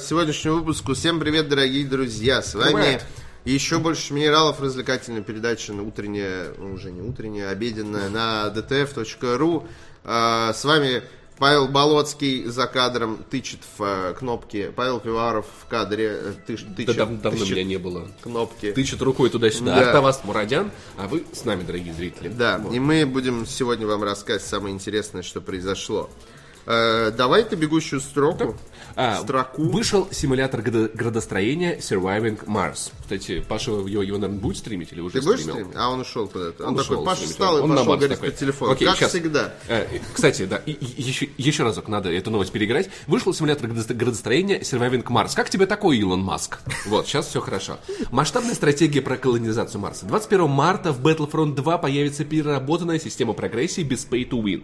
сегодняшнему выпуску. Всем привет, дорогие друзья. С вами Привет. еще больше минералов. Развлекательная передача на утренняя, ну, уже не утренняя, обеденная на dtf.ru. А, С вами Павел Болоцкий за кадром тычет в э, кнопки. Павел Пиваров в кадре э, Да тычет, дав- давно тычет меня не было. кнопки. Тычет рукой туда-сюда. Да. Артавас Мурадян, а вы с нами, дорогие зрители. Да, Вот. и мы будем сегодня вам рассказать самое интересное, что произошло. Э, давай ты бегущую строку, А, строку. Вышел симулятор градо- градостроения Surviving Mars. Кстати, Паша его, его наверное, будет стримить или уже Ты будешь стримил? стримить? А он ушел куда-то. Он, Он такой, ушел Паша встал и он пошел говорить такой. по телефону. Окей, как щас. всегда. Э, Кстати, да, и- и еще, еще разок надо эту новость переиграть. Вышел симулятор градо- градостроения Surviving Mars. Как тебе такой, Илон Маск? Вот, сейчас все хорошо. Масштабная стратегия про колонизацию Марса. 21 марта в Battlefront 2 появится переработанная система прогрессии без pay to win.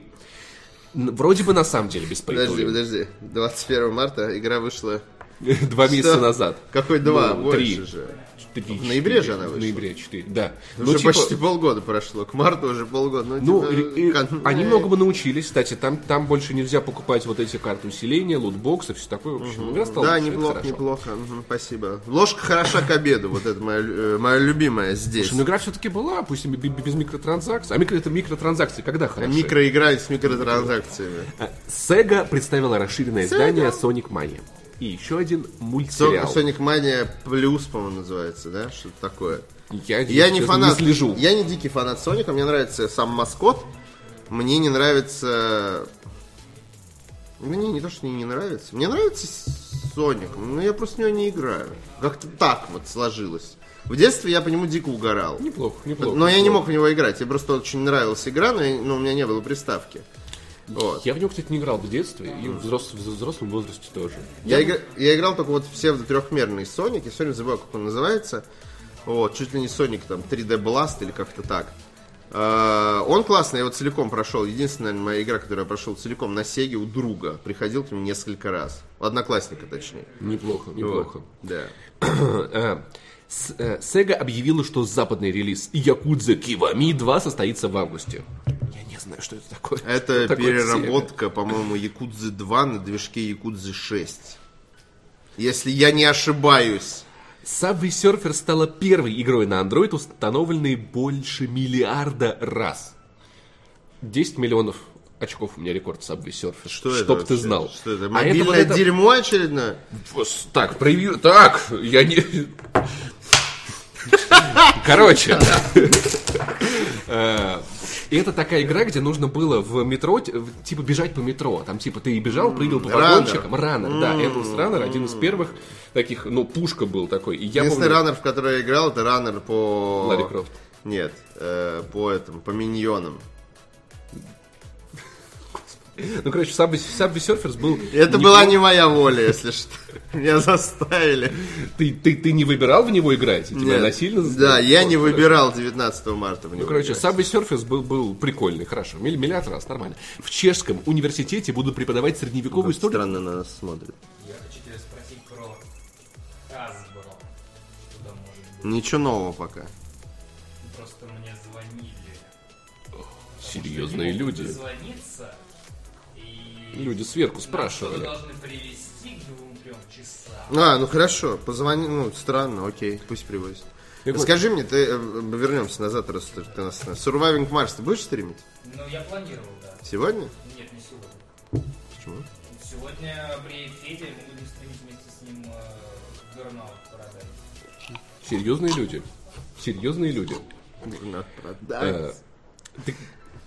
Вроде бы на самом деле без Подожди, подожди. 21 марта игра вышла... Два месяца назад. Какой два? Ну, Больше три. же. Три, В ноябре четыре. же она вышла. В ноябре 4, да. Уже Ну, типа, почти полгода прошло. К марту уже полгода. Ну, Ну, типа, и- кон- они многому научились, кстати, там, там больше нельзя покупать вот эти карты усиления, лутбоксы, все такое. В общем, игра стала Да, неплохо, неплохо. Мгм, спасибо. Ложка хороша к обеду. Вот это моя, э, моя любимая здесь. Слушай, ну игра все-таки была, пусть и без микротранзакций. А микро, это микротранзакции когда хорошо? Микроигра с микротранзакциями. Sega представила расширенное издание Sonic Mania. И еще один мультсериал. Sonic Mania Plus, по-моему, называется, да? Что-то такое. Я, Я не фанат. не слежу. Я не дикий фанат Соника, мне нравится сам маскот. Мне не нравится. Мне не то, что мне не нравится. Мне нравится Соник, но я просто в него не играю. Как-то так вот сложилось. В детстве я по нему дико угорал. Неплохо, неплохо. Но я не неплохо. мог в него играть. Мне просто очень нравилась игра, но, я- но у меня не было приставки. Вот. Я в него, кстати, не играл в детстве, и в, взрос- в взрослом возрасте тоже. Я, игра- я играл только вот в псевдо-трехмерный Соник, я время забываю, как он называется. Вот, чуть ли не Соник там 3D Blast или как-то так. А, он классный, я его целиком прошел. Единственная наверное, моя игра, которую я прошел целиком на Сеге у друга. Приходил к нему несколько раз. У одноклассника, точнее. Неплохо, неплохо. Вот, Да. Э, С- э, Sega объявила, что западный релиз Якудза Кивами 2 состоится в августе. Я не знаю, что это такое. Это Что такое переработка, по-моему, Якудзы 2 на движке Якудзы 6. Если я не ошибаюсь. Subway Surfer стала первой игрой на Android, установленной больше миллиарда раз. 10 миллионов очков у меня рекорд Subway Surfer. Что это Чтоб ты вообще? знал. Что это? А Мобильное вот это- дерьмо очередное? Так, превью... Так, я не... Короче. И это такая игра, где нужно было в метро, типа, бежать по метро. Там, типа, ты бежал, прыгал по Раннер. вагончикам. Раннер, да. Endless Runner, один из первых таких, ну, пушка был такой. И я Единственный раннер, в который я играл, это раннер по... Ларри Крофт. Нет, э, по этому, по миньонам. Ну, короче, Subway, Subway Surfers был... Это не- была не моя воля, если что. Меня заставили. Ты, ты, ты не выбирал в него играть? Тебя Нет. насильно Да, заставили? я Вот, не хорошо. выбирал 19 марта в него. Ну, короче, играть. Subway Surfers был, был прикольный, хорошо. Милли- Миллиард раз, нормально. В чешском университете будут преподавать средневековую историю. Странно на нас смотрит. Я хочу тебя спросить про Hasbro. Ничего нового пока. Просто мне звонили. Серьезные люди. дозвониться, Люди сверху спрашивали. А, ну хорошо, позвони, ну, странно, окей, пусть привозят. Так вот. Скажи мне, ты, э, вернемся назад, раз ты ты нас... Surviving Mars ты будешь стримить? Ну, я планировал, да. Сегодня? Нет, не сегодня. Почему? Сегодня при Феде мы будем стримить вместе с ним э, Burnout Paradise. Серьезные люди. Серьезные люди. Надо Э, продать. ты-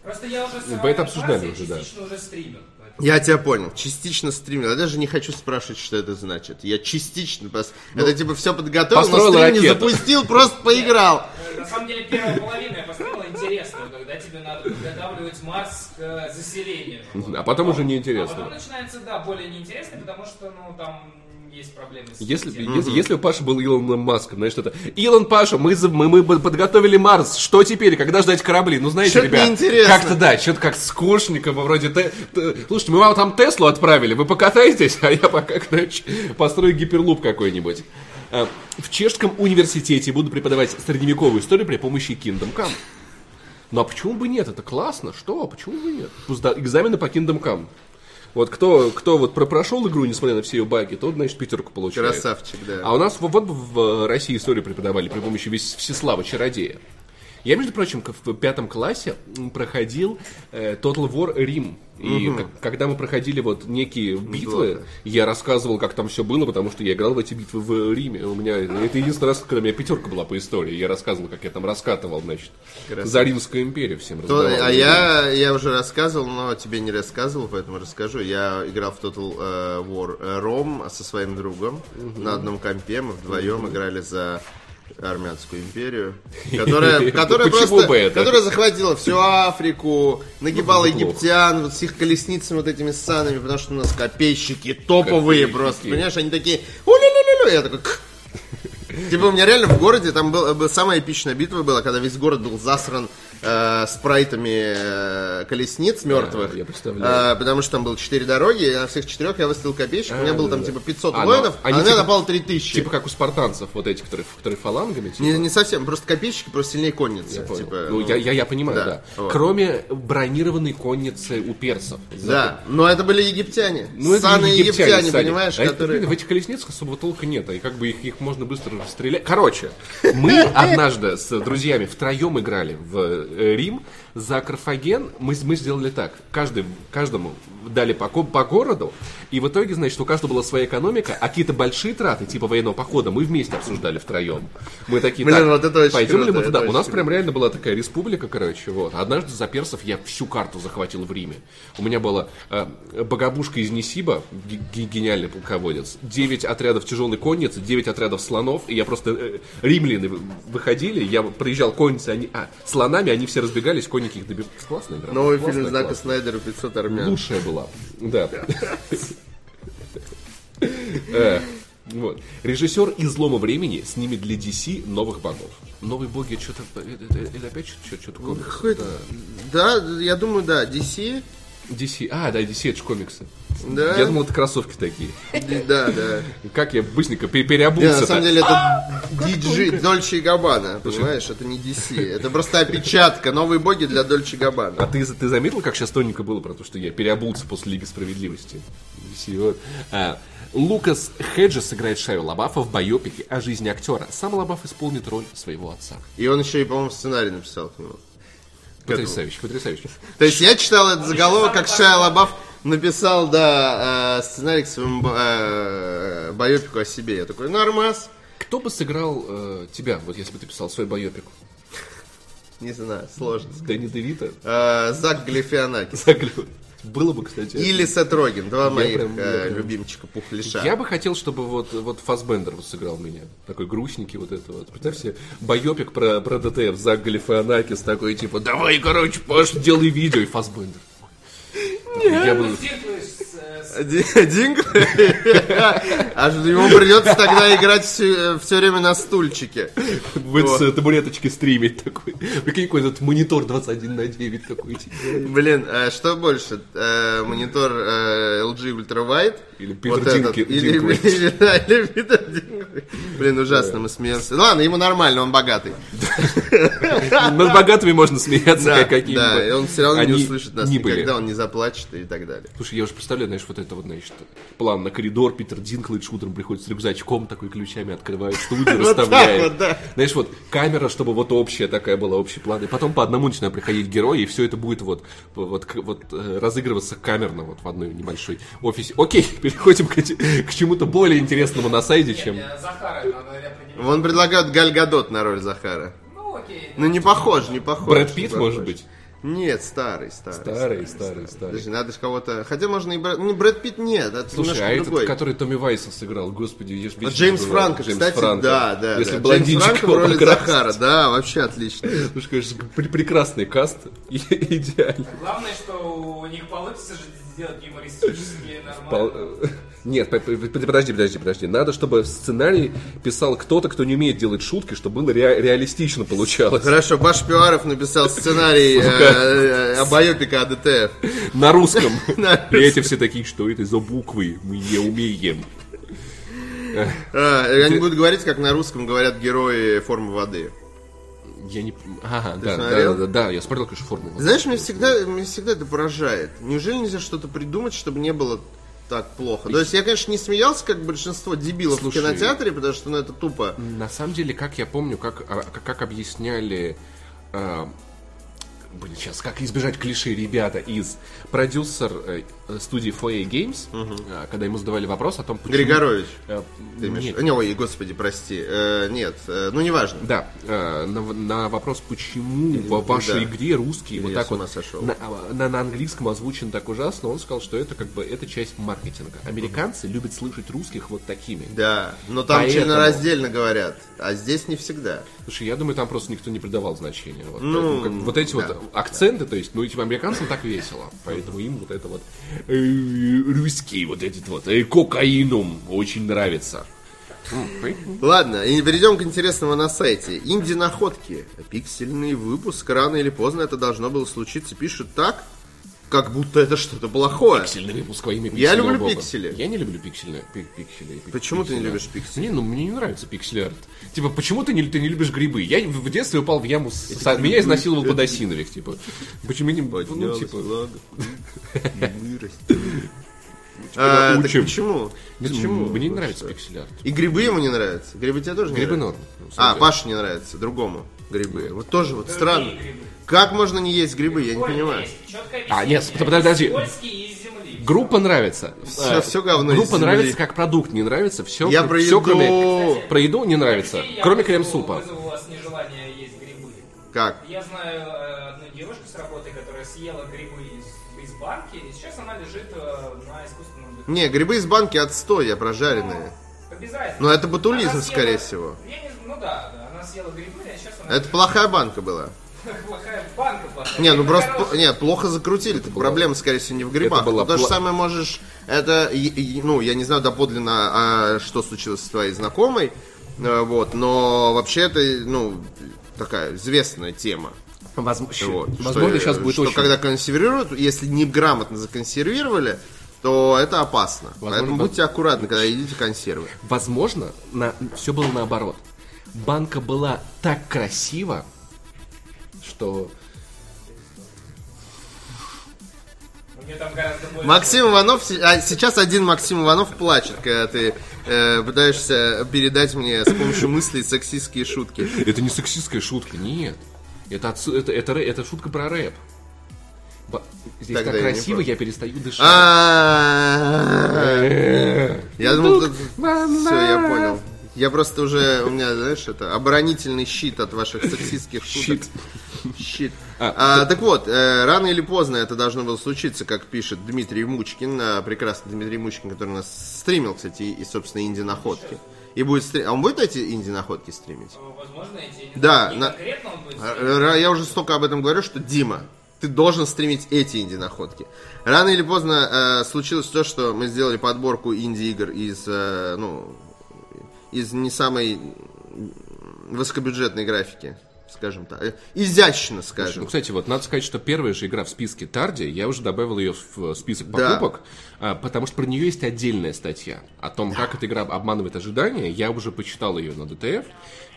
Просто я уже Вы это обсуждали Surviving уже, Mars да. уже стримил. Я тебя понял. Частично стримил. Я даже не хочу спрашивать, что это значит. Я частично. пос- это типа все подготовил, но стрим не ракету. запустил, просто поиграл. Э, На самом деле, первая половина я построила интересную, когда тебе надо подготавливать Марс к э, заселению. А потом уже А неинтересно. потом начинается, да, более неинтересно, потому что, ну, там есть проблемы с Если, если, если у Паши был Илон Маск, знаешь, что-то. Илон Паша, мы, мы, мы подготовили Марс. Что теперь? Когда ждать корабли? Ну, знаете, Чё-то ребят, неинтересно. как-то да, что-то как скучненько, вроде. Те- те- Слушайте, мы вам там Теслу отправили, вы покатаетесь, а я пока, короче, построю гиперлуп какой-нибудь. А, В чешском университете буду преподавать средневековую историю при помощи Kingdom Come. Ну а почему бы нет? Это классно. Что? Почему бы нет? Пусть экзамены по Kingdom Come. Вот кто, кто вот про- прошел игру, несмотря на все ее баги, тот, значит, пятерку получает. Красавчик, да. А у нас вот, вот в России историю преподавали при помощи Всеслава Чародея. Я, между прочим, в пятом классе проходил э, Total War Рим. И к- когда мы проходили вот некие битвы, Здорово. я рассказывал, как там все было, потому что я играл в эти битвы в Риме. У меня это единственный раз, когда у меня пятерка была по истории. Я рассказывал, как я там раскатывал, значит, Красавчик. за Римскую империю всем То- раздавал. а я, я уже рассказывал, но тебе не рассказывал, поэтому расскажу. Я играл в Total э, War э, Rome со своим другом на одном компе. Мы вдвоем играли за армянскую империю, которая, которая просто, бы это? которая захватила всю Африку, нагибала неплохо. египтян вот с их колесницами вот этими ссаными, потому что у нас копейщики топовые Копейщики. просто, понимаешь, они такие, у-лю-лю-лю-лю, я такой, «К». Типа у меня реально в городе там был, был- самая эпичная битва была, когда весь город был засран э, спрайтами э, колесниц мертвых. я представляю. Э, потому что там было четыре дороги, и на всех четырех я выставил копейщик. у меня было там да, да. типа 500 А, но воинов, а они на меня типа- напало 3000. Типа как у спартанцев, вот эти, которые, которые фалангами. Типа. не, не совсем, просто копейщики просто сильнее конницы. Я понял. типа, ну, ну, я, я, я понимаю, да, да. вот. Кроме бронированной конницы у персов. Да, но это были египтяне. Ну, это Ссаные египтяне, сами. понимаешь, А это, которые... блин, в этих колесницах особого толка нет, и как бы их, их можно быстро расстрелять. Короче, мы однажды с друзьями втроем играли в э, Рим за Карфаген. Мы, мы сделали так. Каждый, каждому дали по, по городу, и в итоге, значит, у каждого была своя экономика, а какие-то большие траты, типа военного похода, мы вместе обсуждали втроем. Мы такие, Блин, так, вот это пойдем ли круто, мы это туда? У нас круто. прям реально была такая республика, короче, вот. Однажды за персов я всю карту захватил в Риме. У меня была э, богобушка из Несиба, ге- ге- гениальный полководец, 9 отрядов тяжелой конницы, 9 отрядов слонов, и я просто... э, римляне вы- выходили, я проезжал конницы, они... А, слонами, они все разбегались, конники их добивали. Классная игра. Новый классная, фильм Знака классная. Снайдера 500 армян. Лучшая была. Да. Э, Вот. Режиссер «Излома времени» снимет для DC новых богов. Новые боги, что-то... Это, это- это опять что-то, что-то комикс? Какой-то- Да, я думаю, да, DC. DC. А, да, DC это же комиксы. Да. Я думал, это кроссовки такие. Да, да. Как я быстренько пе- Не, на переобулся самом деле это DG, Дольче и Габбана, понимаешь? Это не DC. Это просто опечатка. Новые боги для Дольче и Габбана. А ты, ты заметил, как сейчас тоненько было про то, что я переобулся после Лиги Справедливости? DC, вот. А, Лукас Хеджес сыграет Шаю Лабафа в байопике о жизни актера. Сам Лабаф исполнит роль своего отца. И он еще и, по-моему, сценарий написал к нему. Потрясающе, потрясающе. То есть я читал этот заголовок, как Шайа Лабаф написал, да, э, сценарий к своему э, байопику о себе. Я такой, нормас. Кто бы сыграл э, тебя, вот если бы ты писал свой байопик? Не знаю, сложно. Дэнни Девита? Э, Зак Галифианакис. Заглю- Было бы, кстати. Или Сет Роген. Два моих прям- я э, прям- любимчика пухлиша. Я бы хотел, чтобы вот, вот Фасбендер вот сыграл меня. Такой грустненький вот это вот. Представь себе, байопик про, про ДТФ, Зак Галифианакис такой, типа, давай, короче, Паш, делай видео, и Фасбендер. Я бы... Э, один? А ему придется тогда играть все, время на стульчике. Будет с табуреточки стримить такой. Прикинь, какой этот монитор 21 на 9 такой. Блин, а что больше? Э, монитор э, LG Ultrawide? Или Питер Вот этот, или, Динклэйдж. или- да, или Питер Динклэйдж. Блин, ужасно, мы смеемся. Ладно, ему нормально, он богатый. Над богатыми можно смеяться, Да, как какими да, и он все равно не услышит нас были. никогда, он не заплачет и так далее. Слушай, я уже представляю, знаешь, вот это вот, значит, план на коридор, Питер Динклэйдж утром приходит с рюкзачком, такой ключами открывает студию, расставляет. Знаешь, вот камера, чтобы вот общая такая была, общий план. И потом по одному начинают приходить герои, и все это будет вот, вот, вот э, разыгрываться камерно вот в одной небольшой офисе. Окей, переходим к, к чему-то более интересному на сайте, чем... Захара. Вон предлагают Галь Гадот на роль Захара. Ну окей. Ну не похож, не похож. Брэд Питт, может быть? Нет, старый, старый. Старый, старый, старый. Подожди, надо же кого-то... Хотя можно и Брэд... Ну, Брэд Питт нет, это Слушай, а этот, другой. который Томми Вайса сыграл, господи, я ж А Джеймс. Франко, Джеймс кстати, Франко. да, да. Если да. блондинчик Джеймс Франко в роли покрасить. Захара, да, вообще отлично. Слушай, конечно, пр- прекрасный каст, идеально. Главное, что у них получится же сделать юмористически Пол- нормально. Нет, подожди, подожди, подожди. Надо, чтобы сценарий писал кто-то, кто не умеет делать шутки, чтобы было ре- реалистично получалось. Хорошо, Паш Пивоваров написал сценарий э, э, о байопика о ДТФ. На русском. И эти все такие, что это за буквы? Мы не умеем. А, они будут говорить, как на русском говорят герои формы воды. Я не... Ага, да, да, да, да, я смотрел, конечно, форму воды. Знаешь, меня всегда, меня всегда это поражает. Неужели нельзя что-то придумать, чтобы не было так плохо? То есть я, конечно, не смеялся, как большинство дебилов Слушай. в кинотеатре, потому что ну, это тупо. На самом деле, как я помню, как, а, как, как объясняли... а, Блин, сейчас, как избежать клише ребята из продюсер э, студии 4A Games, а, когда ему задавали вопрос о том, почему... Григорович. Э, Ты имеешь нет? Не, ой, господи, прости. Э, нет, э, ну неважно. Да, э, на, на вопрос, почему в вашей да. игре русский вот так вот сошел. на, на- на английском озвучен так ужасно, он сказал, что это как бы это часть маркетинга. Американцы любят слышать русских вот такими. Да, но там Поэтому- членораздельно говорят, а здесь не всегда. Слушай, я думаю, там просто никто не придавал значения. Вот, Ну, Поэтому как вот эти да. вот акценты, то есть, ну, этим американцам так весело. Поэтому им вот это вот э, русский вот этот вот э, кокаинум очень нравится. Ладно, и перейдем к интересному на сайте. Инди-находки. Пиксельный выпуск. Рано или поздно это должно было случиться. Пишут так, как будто это что-то плохое. Пиксельный выпуск во имя Я люблю бога. пиксели. Я не люблю пиксельные пи- пиксели. пик- Почему ты не пиксели. любишь пиксели? Не, ну мне не нравится пиксель-арт. Типа, почему ты не, ты не любишь грибы? Я в детстве упал в яму, с, с- меня изнасиловал подосиновик, типа. Почему не... Ну, типа... А, так учим. почему? Почему? Мне не нравится пиксель-арт. И грибы ему не нравятся. Грибы тебе тоже не Грибы нравятся? норм. А. Паше не нравится, другому грибы. Вот тоже вот странно. грибы. Как можно не есть грибы, я не понимаю. А, нет, подожди. Группа нравится. Всё- А, всё говно Группа нравится как продукт, не нравится. Все, Я про все, еду. кроме... Про еду не нравится. Я Кроме крем-супа. вызову у вас нежелание есть грибы. Как? Я знаю э, одну девушку с работы, которая съела грибы из, из банки, и сейчас она лежит э, на искусственном дыхании. Не, грибы из банки отстой, а прожаренные. Ну, разницы. Но это ботулизм, Она съела- скорее всего. Я не- ну да, да, она съела грибы, а сейчас она Это плохая банка была. плохая. Не, ну просто хорошие. не, плохо закрутили. Это проблема, скорее всего, не в грибах. Это была То же самое можешь. Это, ну, я не знаю доподлинно, а, что случилось с твоей знакомой. э, Вот, но вообще это, ну, такая известная тема. Возможно, Вот, возможно что, сейчас будет что очень... когда консервируют, если неграмотно законсервировали, то это опасно. Поэтому воз- будьте аккуратны, когда едите консервы. Возможно, на... все было наоборот. Банка была так красива, что... больше. Максим Иванов, а сейчас один Максим Иванов плачет, когда ты э, пытаешься передать мне с помощью мыслей сексистские шутки. Это не сексистская шутка, нет. Это, отсу- это, это, это шутка про рэп. Здесь Тогда так я красиво, я перестаю дышать. А, Я думал, все, я понял. Я просто уже, у меня, знаешь, это оборонительный щит от ваших сексистских шуток. Щит. Щит. А, А, так вот, э, рано или поздно это должно было случиться, как пишет Дмитрий Мучкин, э, прекрасный Дмитрий Мучкин, который у нас стримил, кстати, и, собственно, инди-находки. И будет стри- А он будет эти инди-находки стримить? Возможно, эти... Да, не на- конкретно он будет... Р- р- Я уже столько об этом говорю, что Дима, ты должен стримить эти инди-находки. Рано или поздно э, случилось то, что мы сделали подборку инди-игр из, э, ну, из не самой высокобюджетной графики, скажем так. Э, Изящно, Ну, скажем. кстати, вот надо сказать, что первая же игра в списке Тарди, я уже добавил ее в список Да. покупок, а, потому что про нее есть отдельная статья о том, как эта игра обманывает ожидания. Я уже почитал ее на ДТФ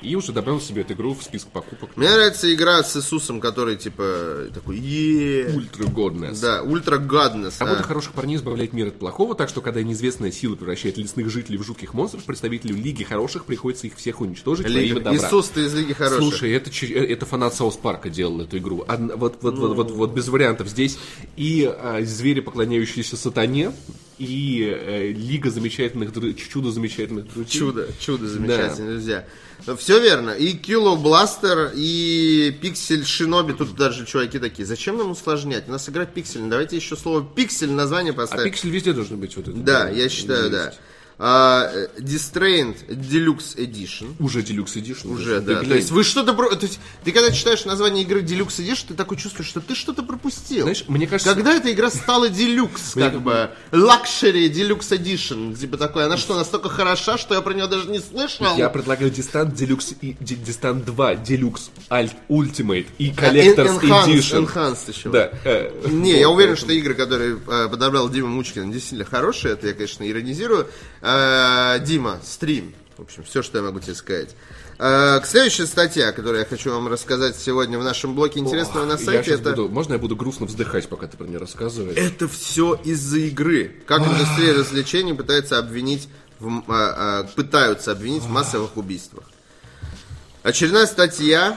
и уже добавил себе эту игру в список покупок. Мне нравится игра с Иисусом, который типа такой, е, Ultra goodness. Да, ultra goodness. Работа хороших парней избавляет мир от плохого, так что когда неизвестная сила превращает лесных жителей в жутких монстров, представителю Лиги Хороших приходится их всех уничтожить во имя добра. Иисус, ты из Лиги Хороших. Слушай, это, э, это фанат Саус Парка делал эту игру. Одна- вот, вот, вот, вот, вот без вариантов. Здесь и а, звери, поклоняющиеся сатане, и э, Лига замечательных, чудо замечательных друзей. Чудо, чудо замечательно, друзья. Все верно. И Килло Бластер, и Пиксель Шиноби. Тут даже чуваки такие. Зачем нам усложнять? У нас игра пиксель. Давайте еще слово пиксель название А поставим. пиксель везде должен быть вот это. Да, я считаю, да. А, э, Distrained Deluxe Edition. Уже Deluxe Edition. Уже, да. глянь. То есть вы что-то... про- То есть ты когда читаешь название игры Deluxe Edition, ты такой чувствуешь, что ты что-то пропустил. Знаешь, мне кажется... Когда эта игра стала Deluxe, как бы, Luxury Deluxe Edition, типа такой, она что, настолько хороша, что я про нее даже не слышал? Я предлагаю Distant Deluxe и Distant 2 Deluxe Alt Ultimate и А, Collector's Enhanced, Edition. Enhanced еще. Да. э, Не, я уверен, что игры, которые э, подобрал Дима Мучкин, действительно хорошие. Это я, конечно, иронизирую. Э, Дима, стрим. В общем, все, что я могу тебе сказать. Э, К следующей статье, которую я хочу вам рассказать сегодня в нашем блоке интересного на Я сайте, это... буду- можно я буду грустно вздыхать, пока ты про нее рассказываешь? Это все из-за игры. Как индустрия развлечений пытается обвинить, в а, а, пытаются обвинить в массовых убийствах. Очередная статья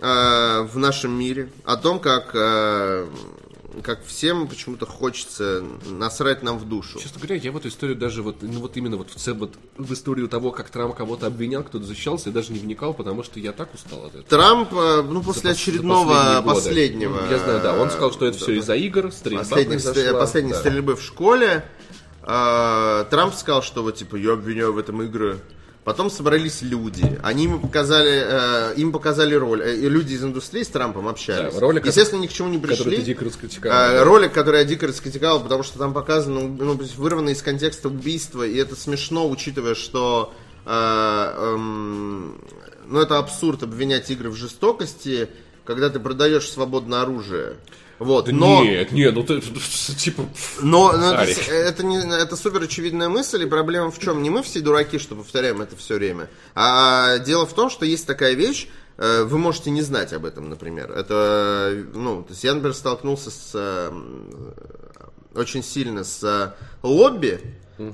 а, в нашем мире о том, как, как всем почему-то хочется насрать нам в душу. Честно говоря, я в эту историю даже вот, ну вот именно вот в, цел- вот в историю того, как Трамп кого-то обвинял, кто-то защищался, я даже не вникал, потому что я так устал от этого. Трамп, а, ну, после За очередного за последнего... Я знаю, да. Он сказал, что это да, все из-за игр, стрельба последней, произошла. последней Да. стрельбы в школе. а, Трамп сказал, что вот типа я обвиняю в этом игры. Потом собрались люди. Они ему показали, э, им показали роль. Э, и люди из индустрии с Трампом общались. Да, ролик, Естественно, ни к чему не Который пришли. ты дико раскритиковал. А, ролик, который я дико раскритиковал, потому что там показано, ну, есть вырвано из контекста убийства, и это смешно, учитывая, что а, эм, ну, это абсурд обвинять игры в жестокости, когда ты продаешь свободное оружие. Вот, Да но... Нет, нет, ну ты типа... Но, но это, это, не, это супер очевидная мысль, и проблема в чем? Не мы все дураки, что повторяем это все время. А дело в том, что есть такая вещь, э, вы можете не знать об этом, например. Это, ну, то есть я, например, столкнулся с э, очень сильно с э, лобби,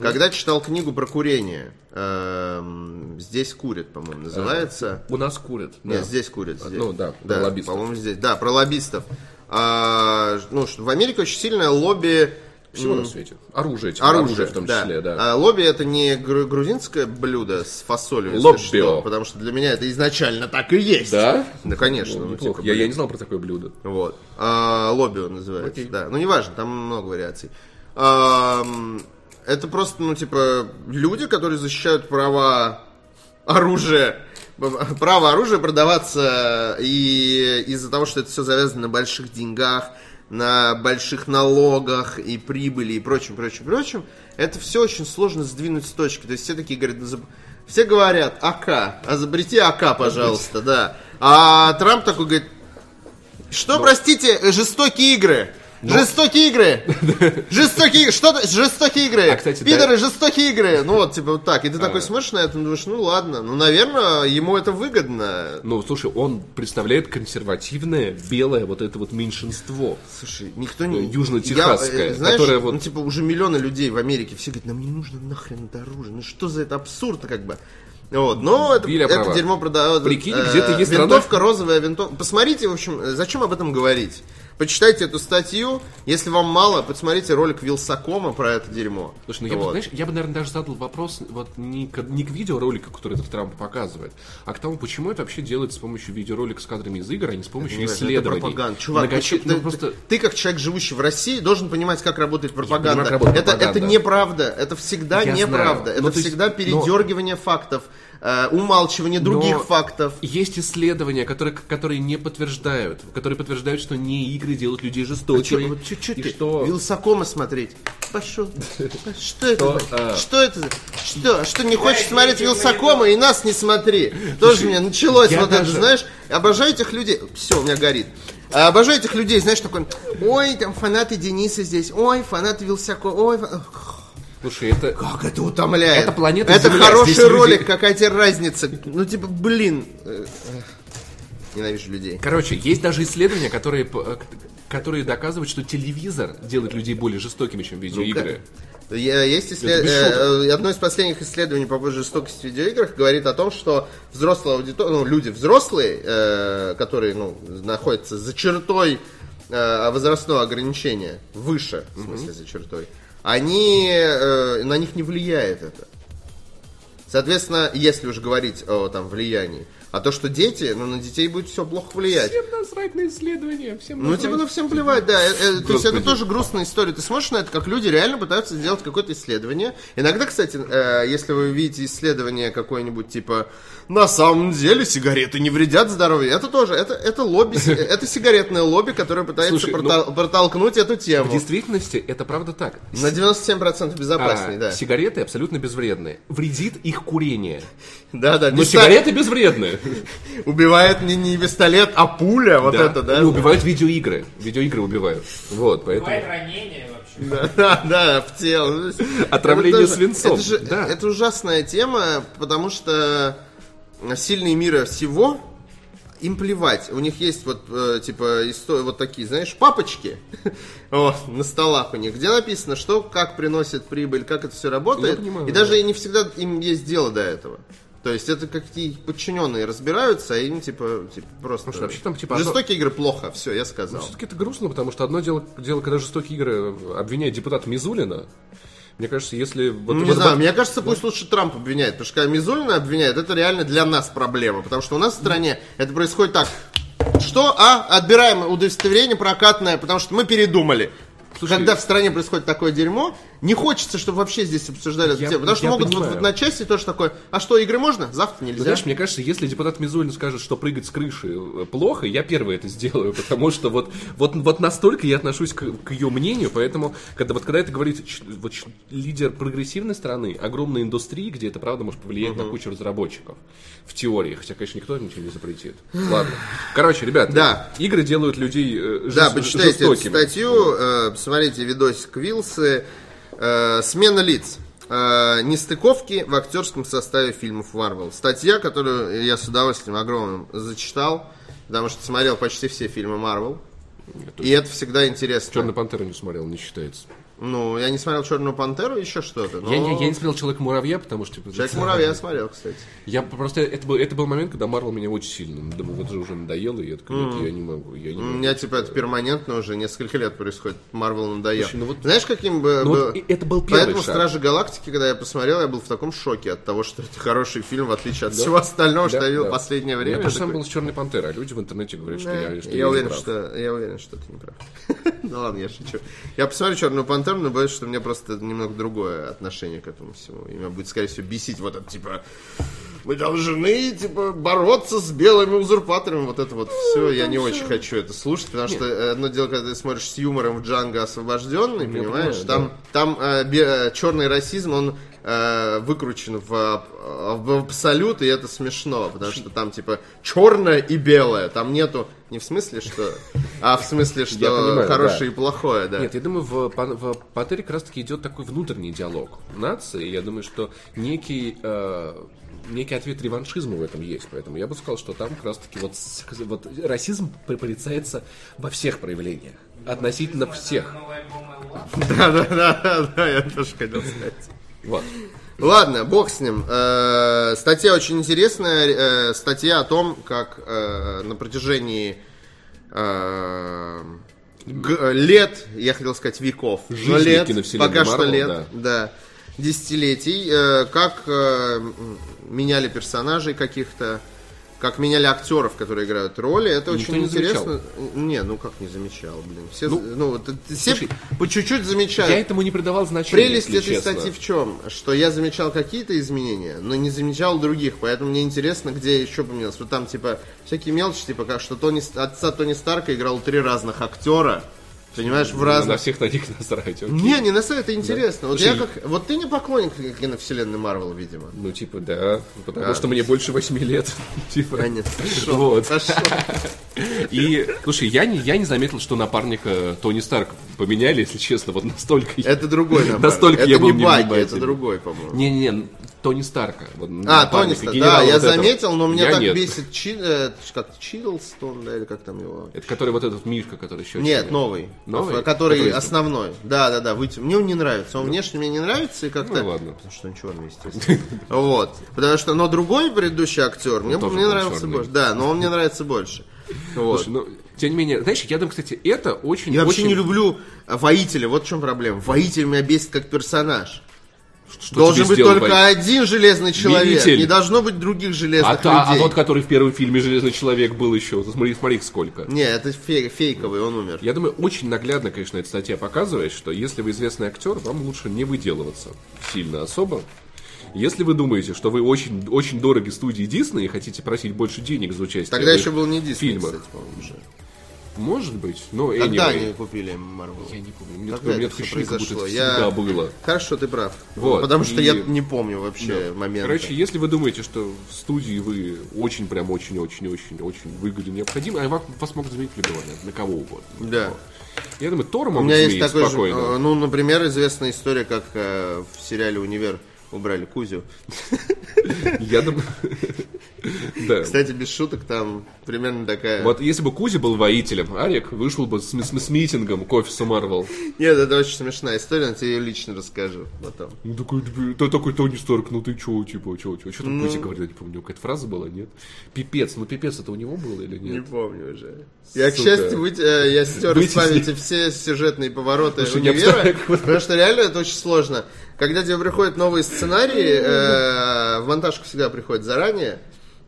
когда читал книгу про курение. Здесь курят, по-моему, называется. У нас курят. Нет, да. здесь курят. Здесь. Ну да, лоббистов. По-моему, здесь. Да, про лоббистов. А, ну, в Америке очень сильное лобби Всего на свете. Оружие, типа, оружия, оружие в том числе, да. А лобби это не гру- грузинское блюдо с фасолью, Лоббио. что, потому что для меня это изначально так и есть. Да? Да, конечно. Ну, ну, типа, я, я не знал про такое блюдо. Вот. А, лобби он называется, Окей. да. Ну, неважно, там много вариаций. Ам, это просто, ну, типа, люди, которые защищают права оружия, право оружия продаваться и из-за того, что это все завязано на больших деньгах, на больших налогах и прибыли и прочим, прочим, прочим, это все очень сложно сдвинуть с точки. То есть все такие говорят, «Ну, все говорят АК, а запрети АК, пожалуйста, да. А Трамп такой говорит, что, простите, э, жестокие игры? Жестокие игры! Жестокие Что то жестокие игры! А, кстати, Пидоры, жестокие игры! Ну вот, типа вот так. И ты такой смотришь на это, и думаешь, ну ладно. Ну, наверное, ему это выгодно. Ну, слушай, он представляет консервативное, белое вот это вот меньшинство. Слушай, никто не... Южно-техасская, Я, э, знаешь, которая вот- ну, типа, уже миллионы людей в Америке, все говорят, нам не нужно нахрен это оружие. Ну, что за это абсурд как бы? Вот, но это, Биля это права. дерьмо продают. Прикинь, где-то есть Винтовка розовая, винтовка... Посмотрите, в общем, э, зачем об этом говорить? Почитайте эту статью. Если вам мало, посмотрите ролик Вилсакома про это дерьмо. Слушай, ну я бы, Вот. знаешь, я бы, наверное, даже задал вопрос вот не к, не к видеоролику, который этот Трамп показывает, а к тому, почему это вообще делается с помощью видеоролика с кадрами из игр, а не с помощью Понимаешь, исследований. Это пропаганда. Чувак, ты, ну, ты- просто... ты как человек, живущий в России, должен понимать, как работает пропаганда. понимаю, как работает это, пропаганда. это неправда. Это всегда Я неправда. знаю. Это Ну, то есть, всегда но- передергивание фактов, э, умалчивание других Но фактов. Есть исследования, которые, которые не подтверждают, которые подтверждают, что не игры делают людей А жестокими. вот чуть-чуть и ты что... Вилсакома смотреть. Пошел. Что это? Что, а? Это? за- Что? Что не хочешь смотреть Вилсакома и нас не смотри? Тоже у меня началось вот это, знаешь? Обожаю этих людей. Все, у меня горит. А, Обожаю этих людей, знаешь, такой, ой, там фанаты Дениса здесь, ой, фанаты Вилсакома, ой, Слушай, это... как это утомляет. Это планета Это Земля, хороший здесь люди- ролик, какая тебе разница? Ну, типа, блин. Э, э, Ненавижу людей. Короче, есть даже исследования, которые, п- которые доказывают, что телевизор делает людей более жестокими, чем видеоигры. Я- Есть исслед- э, э, одно из последних исследований по жестокости в видеоиграх говорит о том, что взрослая аудитория, ну, люди взрослые, э, которые ну, находятся за чертой э, возрастного ограничения, выше, в смысле, за чертой, они, э, на них не влияет это. Соответственно, если уж говорить о там, влиянии, а то, что дети, ну, на детей будет все плохо влиять. Всем насрать на исследования, всем Ну, типа, ну всем плевать, да. Э, э, То есть это тоже грустная история. Ты смотришь на это, как люди реально пытаются сделать какое-то исследование. Иногда, кстати, э, если вы видите исследование какое-нибудь, типа, на самом деле сигареты не вредят здоровью, это тоже, это, это лобби, это сигаретное лобби, которое пытается Слушай, ну, прота- протолкнуть эту В тему. действительности это правда так. На 97% безопасней, А, да. Сигареты абсолютно безвредные. Вредит их курение. Да, да. Но сигареты безвредные. Убивает не, не пистолет, а пуля, вот это, да. И убивают видеоигры. Видеоигры убивают. Вот, Бывает поэтому... ранение вообще. Да, да, да, в тело. Отравление Это свинцом, Это, же- да. это ужасная тема, потому что сильные мира всего им плевать. У них есть вот, э, типа, исто- вот такие, знаешь, папочки вот, на столах у них, где написано, что, как приносит прибыль, как это все работает. понимаю, и да. даже не всегда им есть дело до этого. То есть это какие подчиненные разбираются, а им типа, типа просто... Слушай, вообще там, типа, одно- Жестокие игры плохо, все, я сказал. Все-таки это грустно, потому что одно дело, дело, когда жестокие игры обвиняет депутата Мизулина. Мне кажется, если... Вот, Ну, не вот- знаю, мне кажется, пусть лучше Трамп обвиняет, потому что когда Мизулина обвиняет, это реально для нас проблема, потому что у нас в стране это происходит так. Что? А? Отбираем удостоверение прокатное, потому что мы передумали. Слушай, Когда в стране происходит такое дерьмо, не хочется, чтобы вообще здесь обсуждали эту Я- тему. Потому что могут вот в понимаю. одночасье тоже такое, а что, игры можно? Завтра нельзя. знаешь, мне кажется, если депутат Мизулин скажет, что прыгать с крыши э, плохо, я первый это сделаю, потому что вот, вот, вот настолько я отношусь к, к ее мнению, поэтому, когда, вот, когда это говорит ч- вот, ч- лидер прогрессивной страны, огромной индустрии, где это, правда, может повлиять на кучу разработчиков, в теории, хотя, конечно, никто ничего не запретит. Ладно. Короче, ребят, Да. игры делают людей э, Да, жес- почитайте жестокими. статью, э, посмотрите видосик Вилсы. Э, смена лиц. Э, нестыковки в актерском составе фильмов Марвел. Статья, которую я с удовольствием огромным зачитал, потому что смотрел почти все фильмы Марвел. И это всегда интересно. Черная пантера не смотрел, не считается. Ну, я не смотрел Черную пантеру, еще что-то. но- Я, не- я не смотрел Человек-муравья, потому что... типа, Человек-муравья смотрел, кстати. Я просто это был, это был момент, когда Марвел меня очень сильно, думаю, вот же уже надоело, и я такой, нет, я не могу, я не У меня, типа, это перманентно уже несколько лет происходит. Марвел надоел. Слушай, ну вот- Знаешь, каким бы... Ну был- вот это был первый Поэтому шаг. «Стражи Галактики», когда я посмотрел, я был в таком шоке от того, что это хороший фильм, в отличие от всего остального, что Да, я видел да. в последнее Я время. то же самое такой, было с Черной Пантерой, а люди в интернете говорят, что «Да, я, что я, я, не уверен, что, я уверен, что ты не прав. Ну ладно, я шучу. Я посмотрю «Черную пантеру», но боюсь, что у меня просто немного другое отношение к этому всему. И меня будет, скорее всего, бесить вот это, типа, мы должны, типа, бороться с белыми узурпаторами. Вот это вот все. Я не очень хочу это слушать, потому что одно дело, когда ты смотришь с юмором в Джанго освобожденный, понимаешь, понимаю, там, там черный расизм, он э, выкручен в, в абсолют, и это смешно, потому что там, типа, черное и белое. Там нету, не в смысле, что, а в смысле, что понимаю, хорошее да. и плохое, да. Нет, я думаю, в, в Пантере как раз-таки идет такой внутренний диалог нации. и Я думаю, что некий, э, некий ответ реваншизму в этом есть. Поэтому я бы сказал, что там как раз-таки вот, вот расизм порицается во всех проявлениях. Относительно всех. Да, да, да, да, я тоже хотел сказать. Вот. Ладно, бог с ним. Э, Статья очень интересная. э, Статья о том, как э, на протяжении э, г- лет, я хотел сказать веков, но Жизни лет, киновселенной пока что Marvel, лет, да. да, десятилетий, э, как э, меняли персонажей каких-то, как меняли актеров, которые играют роли. Это Никто очень не замечал. интересно. Не, ну как не замечал, блин. Все, Ну, ну, вот, все слушай, по чуть-чуть замечают. Я этому не придавал значения, Прелесть этой честно. статьи в чем? Что я замечал какие-то изменения, но не замечал других, поэтому мне интересно, где еще поменялось. Вот там, типа, всякие мелочи, типа, как, что Тони, отца Тони Старка играл три разных актера, понимаешь, в На разных... всех на них насрать. окей. Не, не на самом это интересно. Вот я Слушай, как... Вот ты не поклонник киновселенной Марвел, видимо. Ну, типа, да, потому А. что мне больше восьми лет. типа. Понятно. Вот. И, слушай, я не, я не заметил, что напарника Тони Старк поменяли, если честно, вот настолько. я- Это другой напарник. Настолько это я был не Баки, это другой, по-моему. Не-не-не, Тони Старка. Вот, А, Тони Старк, генерала да, я вот этого. заметил, но меня Я так нет. бесит Чи- э, как Чидлстон, да, или как там его? Это который вот этот Мишка, который еще... Нет, новый. Новый? Который, Который- основной. Да, да, да. Выйти. Мне он не нравится. Он внешне мне не нравится и как-то. Ну, ладно. Потому что он черный, естественно. Вот. Потому что, но другой предыдущий актер мне, был нравился больше. Да, но он мне нравится больше. Вот. Слушай, ну, тем не менее, знаешь, я думаю, кстати, это очень... Я вообще очень- не люблю воителя. Вот в чем проблема. Воитель меня бесит как персонаж. Что Должен быть сделал только воитель? один железный человек. Видитель. Не должно быть других железных А, та- а людей. тот, который в первом фильме «Железный человек» был еще, смотри, смотри сколько. Не, это фей- фейковый, он умер. Я думаю, очень наглядно, конечно, эта статья показывает, что если вы известный актер, вам лучше не выделываться сильно особо. Если вы думаете, что вы очень, очень дороги студии Дисней и хотите просить больше денег за участие Тогда в еще был не Дисней, фильмах. кстати, по-моему, уже. Может быть, но Когда anyway. они купили Marvel? Я не помню. Мне Когда такое, меня такое ощущение, как будто это Я- всегда было. Хорошо, ты прав. Вот, Потому что и- я не помню вообще момент. Короче, если вы думаете, что в студии вы очень, прям очень-очень-очень-очень выгоден необходимы, а вас, вас могут заменить любого, на, кого угодно. Да. Я думаю, Тора У меня есть такой же, спокойно. э, ну, например, известная история, как э, в сериале «Универ» убрали Кузю. Я думаю... Да. Кстати, без шуток, там примерно такая... Вот если бы Кузи был воителем, Арик вышел бы с, с- с митингом к офису Марвел. Нет, это очень смешная история, я тебе ее лично расскажу потом. Ну такой, ты такой Тони Старк, ну ты чё, типа, чё, чё? Что там Ну. Говорил, я не помню, какая-то фраза была, нет? Пипец, ну пипец это у него было или Не нет? помню уже. Я, к счастью, выть- э, я стер из памяти все сюжетные повороты Слушай, не универа, потому что реально это очень сложно. Когда тебе приходят новые сценарии, э, в монтажку всегда приходят заранее,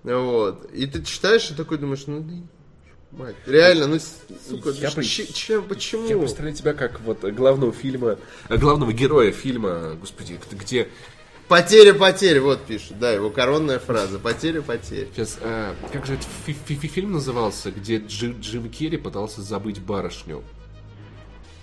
вот, и ты читаешь и такой думаешь, ну, мать, реально, ну, сука, Я бы- ч- чем, почему? Я представляю тебя как вот главного фильма, главного героя фильма, господи, где Потеря, потеря, вот пишут, да, его коронная фраза, потеря, потеря. Сейчас, э, как же этот фи- фи- фи- фильм назывался, где Джи- Джим Керри пытался забыть барышню.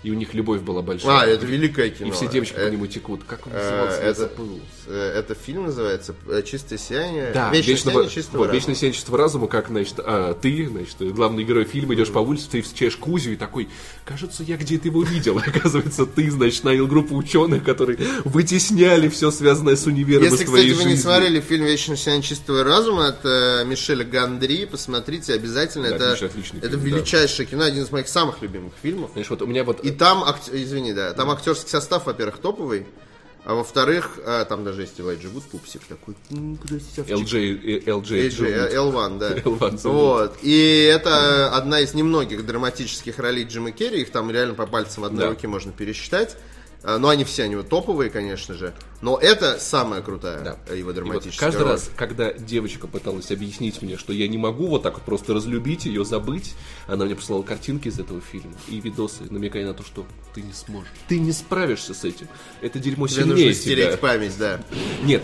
И у них любовь была большая. А, это великое кино. И все девочки Э, по нему текут. Как он э, назывался? Это- забыл. э, Это фильм называется э, «Чистое сияние». Да, «Вечное вечного, сияние чистого вот, разума». вечное сияние чистого разума, как, значит, а, ты, значит, главный герой фильма, идешь по улице, ты встречаешь Кузю и такой, кажется, я где-то его видел. Оказывается, ты, значит, нанял группу ученых, которые вытесняли все связанное с универом Если, из кстати, вы не жизни. смотрели фильм «Вечное сияние чистого разума» от э, Мишеля Гандри, посмотрите обязательно. Да, это отличный, отличный это фильм, да. величайшее кино, один из моих самых любимых фильмов. Знаешь, вот у меня вот... И там, извини, да, там актерский состав, во-первых, топовый, а во-вторых, э, там даже есть Элайджа Вуд, пупсик такой. LJ, LJ, э, L1, да. L1, забыл. вот. И это одна из немногих драматических ролей Джима Керри. Их там реально по пальцам одной Да. руки можно пересчитать. А, Но они все они вот топовые, конечно же. Но это самая крутая Да. его И вот драматическая каждый роль. раз, когда девочка пыталась объяснить мне, что я не могу вот так вот просто разлюбить ее, забыть, она мне присылала картинки из этого фильма и видосы, намекая на то, что ты не сможешь. Ты не справишься с этим. Это дерьмо Тебе сильнее нужно стереть тебя. память, да. Нет,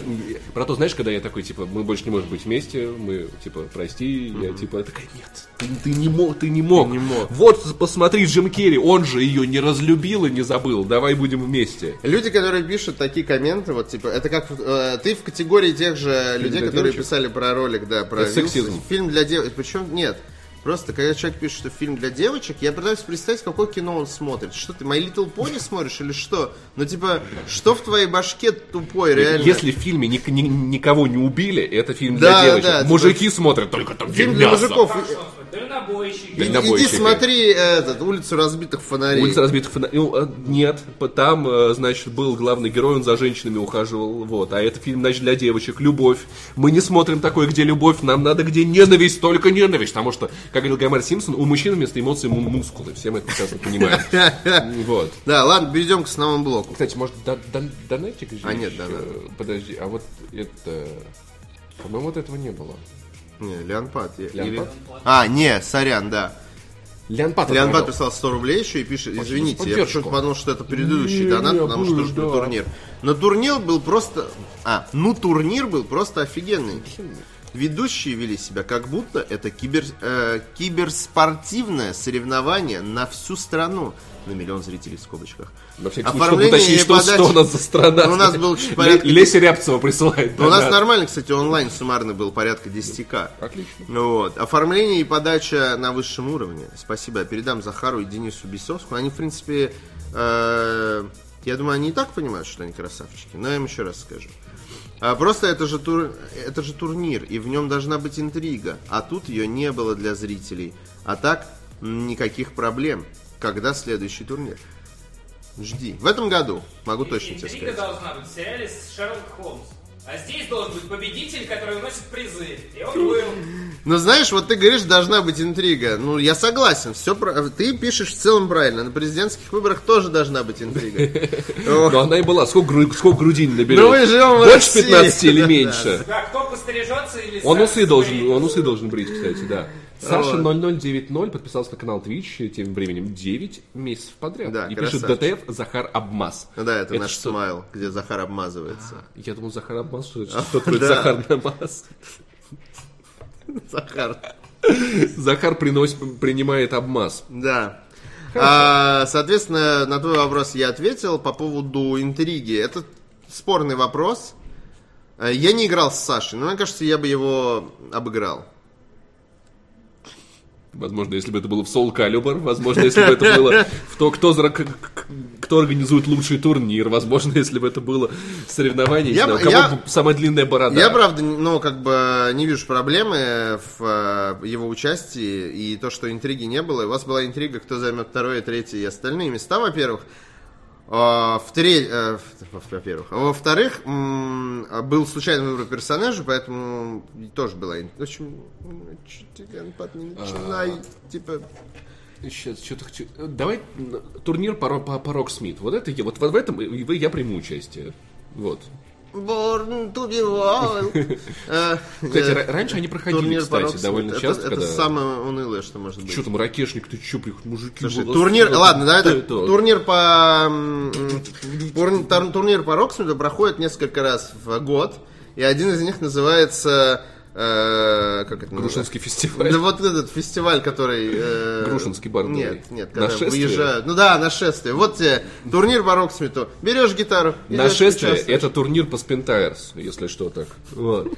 про то, знаешь, когда я такой, типа, мы больше не можем быть вместе, мы, типа, прости, я, типа, такая, нет, ты, ты не мог, ты не мог. не мог. Вот, посмотри, Джим Керри, он же ее не разлюбил и не забыл, давай будем вместе. Люди, которые пишут такие комменты, вот типа, это как э, ты в категории тех же людей, для которые девочек? писали про ролик, да, про сексизм. фильм для девочек. Причем нет. Просто, когда человек пишет, что фильм для девочек, я пытаюсь представить, какое кино он смотрит. Что ты, My Little Pony смотришь или что? Ну, типа, что в твоей башке тупой, реально? Если в фильме ник- ни- никого не убили, это фильм Да, для девочек. да, Мужики смотрят только там Фильм для мясо. мужиков. Дальнобойщики. Иди смотри этот, улицу разбитых фонарей. Улица разбитых фонарей. Ну, э, нет, там, э, значит, был главный герой, он за женщинами ухаживал, вот. А это фильм, значит, для девочек, любовь. Мы не смотрим такое, где любовь, нам надо, где ненависть, только ненависть. Потому что, как говорил Гомер Симпсон, у мужчин вместо эмоций му- мускулы. Все мы это прекрасно понимаем. Вот. Да, ладно, перейдем к основному блоку. Кстати, может, да- да- донатик же А, нет, донат. Подожди, а вот это... По-моему, вот этого не было. Не, Леонпад. или- А, не, сорян, да. Леонпад. Леонпад прислал 100 рублей еще и пишет, извините, я почему-то подумал, что это предыдущий Не, донат, не, потому что да. турнир. Но турнир был просто... А, ну турнир был просто офигенный. Ведущие вели себя как будто это кибер, э, киберспортивное соревнование на всю страну. На миллион зрителей в скобочках. На всякий случай, Оформление уточнить, и что, у нас за страна. Ну, у нас был порядка- Леся Рябцева присылает. Ну, у нас нормально, кстати, онлайн суммарно был порядка 10к. Отлично. Вот. Оформление и подача на высшем уровне. Спасибо. Я передам Захару и Денису Бесовскому. Они, в принципе, э, я думаю, они и так понимают, что они красавчики. Но я им еще раз скажу. А просто это же, тур, это же турнир, и в нем должна быть интрига. А тут ее не было для зрителей. А так, никаких проблем. Когда следующий турнир? Жди. В этом году, могу точно тебе Интрига сказать. должна быть в сериале с Шерлок Холмс. А здесь должен быть победитель, который уносит призы. И он был. Ну, знаешь, вот ты говоришь, должна быть интрига. Ну, я согласен, все ты пишешь в целом правильно. На президентских выборах тоже должна быть интрига. Но она и была. Сколько, гру- сколько грудин наберет? Ну, мы живем Больше России. 15 или меньше? Да, кто пострижется или Он усы должен, он усы должен брить, кстати, да. Саша Вот. 0090 подписался на канал Twitch тем временем 9 месяцев подряд. Да, и пишет красавчик. ДТФ Захар Обмаз. Ну Да, это, наш что? смайл, где Захар обмазывается. Я думал, Захар Обмаз, что это вроде Да. Захар Намаз. Захар. Захар приносит, принимает обмаз. Да. А, соответственно, на твой вопрос я ответил по поводу интриги. Это спорный вопрос. А, Я не играл с Сашей, но мне кажется, я бы его обыграл. Возможно, если бы это было в Soul Calibur, возможно, если бы это было в то, кто, кто организует лучший турнир, возможно, если бы это было соревнование, Я знаю, у кого я- самая длинная борода. Я, правда, ну, как бы не вижу проблемы в э, его участии и то, что интриги не было. У вас была интрига, кто займет второе, третье и остальные места, во-первых. А, э, во-первых. А Во-вторых, был случайный выбор персонажа, поэтому тоже была... ин- В общем, не начинай, типа... Сейчас, что-то хочу... Давай м, турнир по, по, по Роксмит. Вот это я, вот в этом я приму участие. Вот. Be wild. Э, Кстати, э, ра- раньше они проходили, кстати, довольно часто, Это самое унылое, что может быть. Что там, ракешник, ты чё, мужики? Турнир, ладно, да, это турнир по турнир по Роксмиту проходит несколько раз в год, и один из них называется э, как это Грушинский называется? фестиваль. Да вот этот фестиваль, который... э, Грушинский бардовый. Нет, нет, когда Нашествие? выезжают. Ну да, нашествие. Вот тебе турнир по Роксмиту. Берешь гитару, Нашествие это турнир по Спентайрс, если что так. Вот.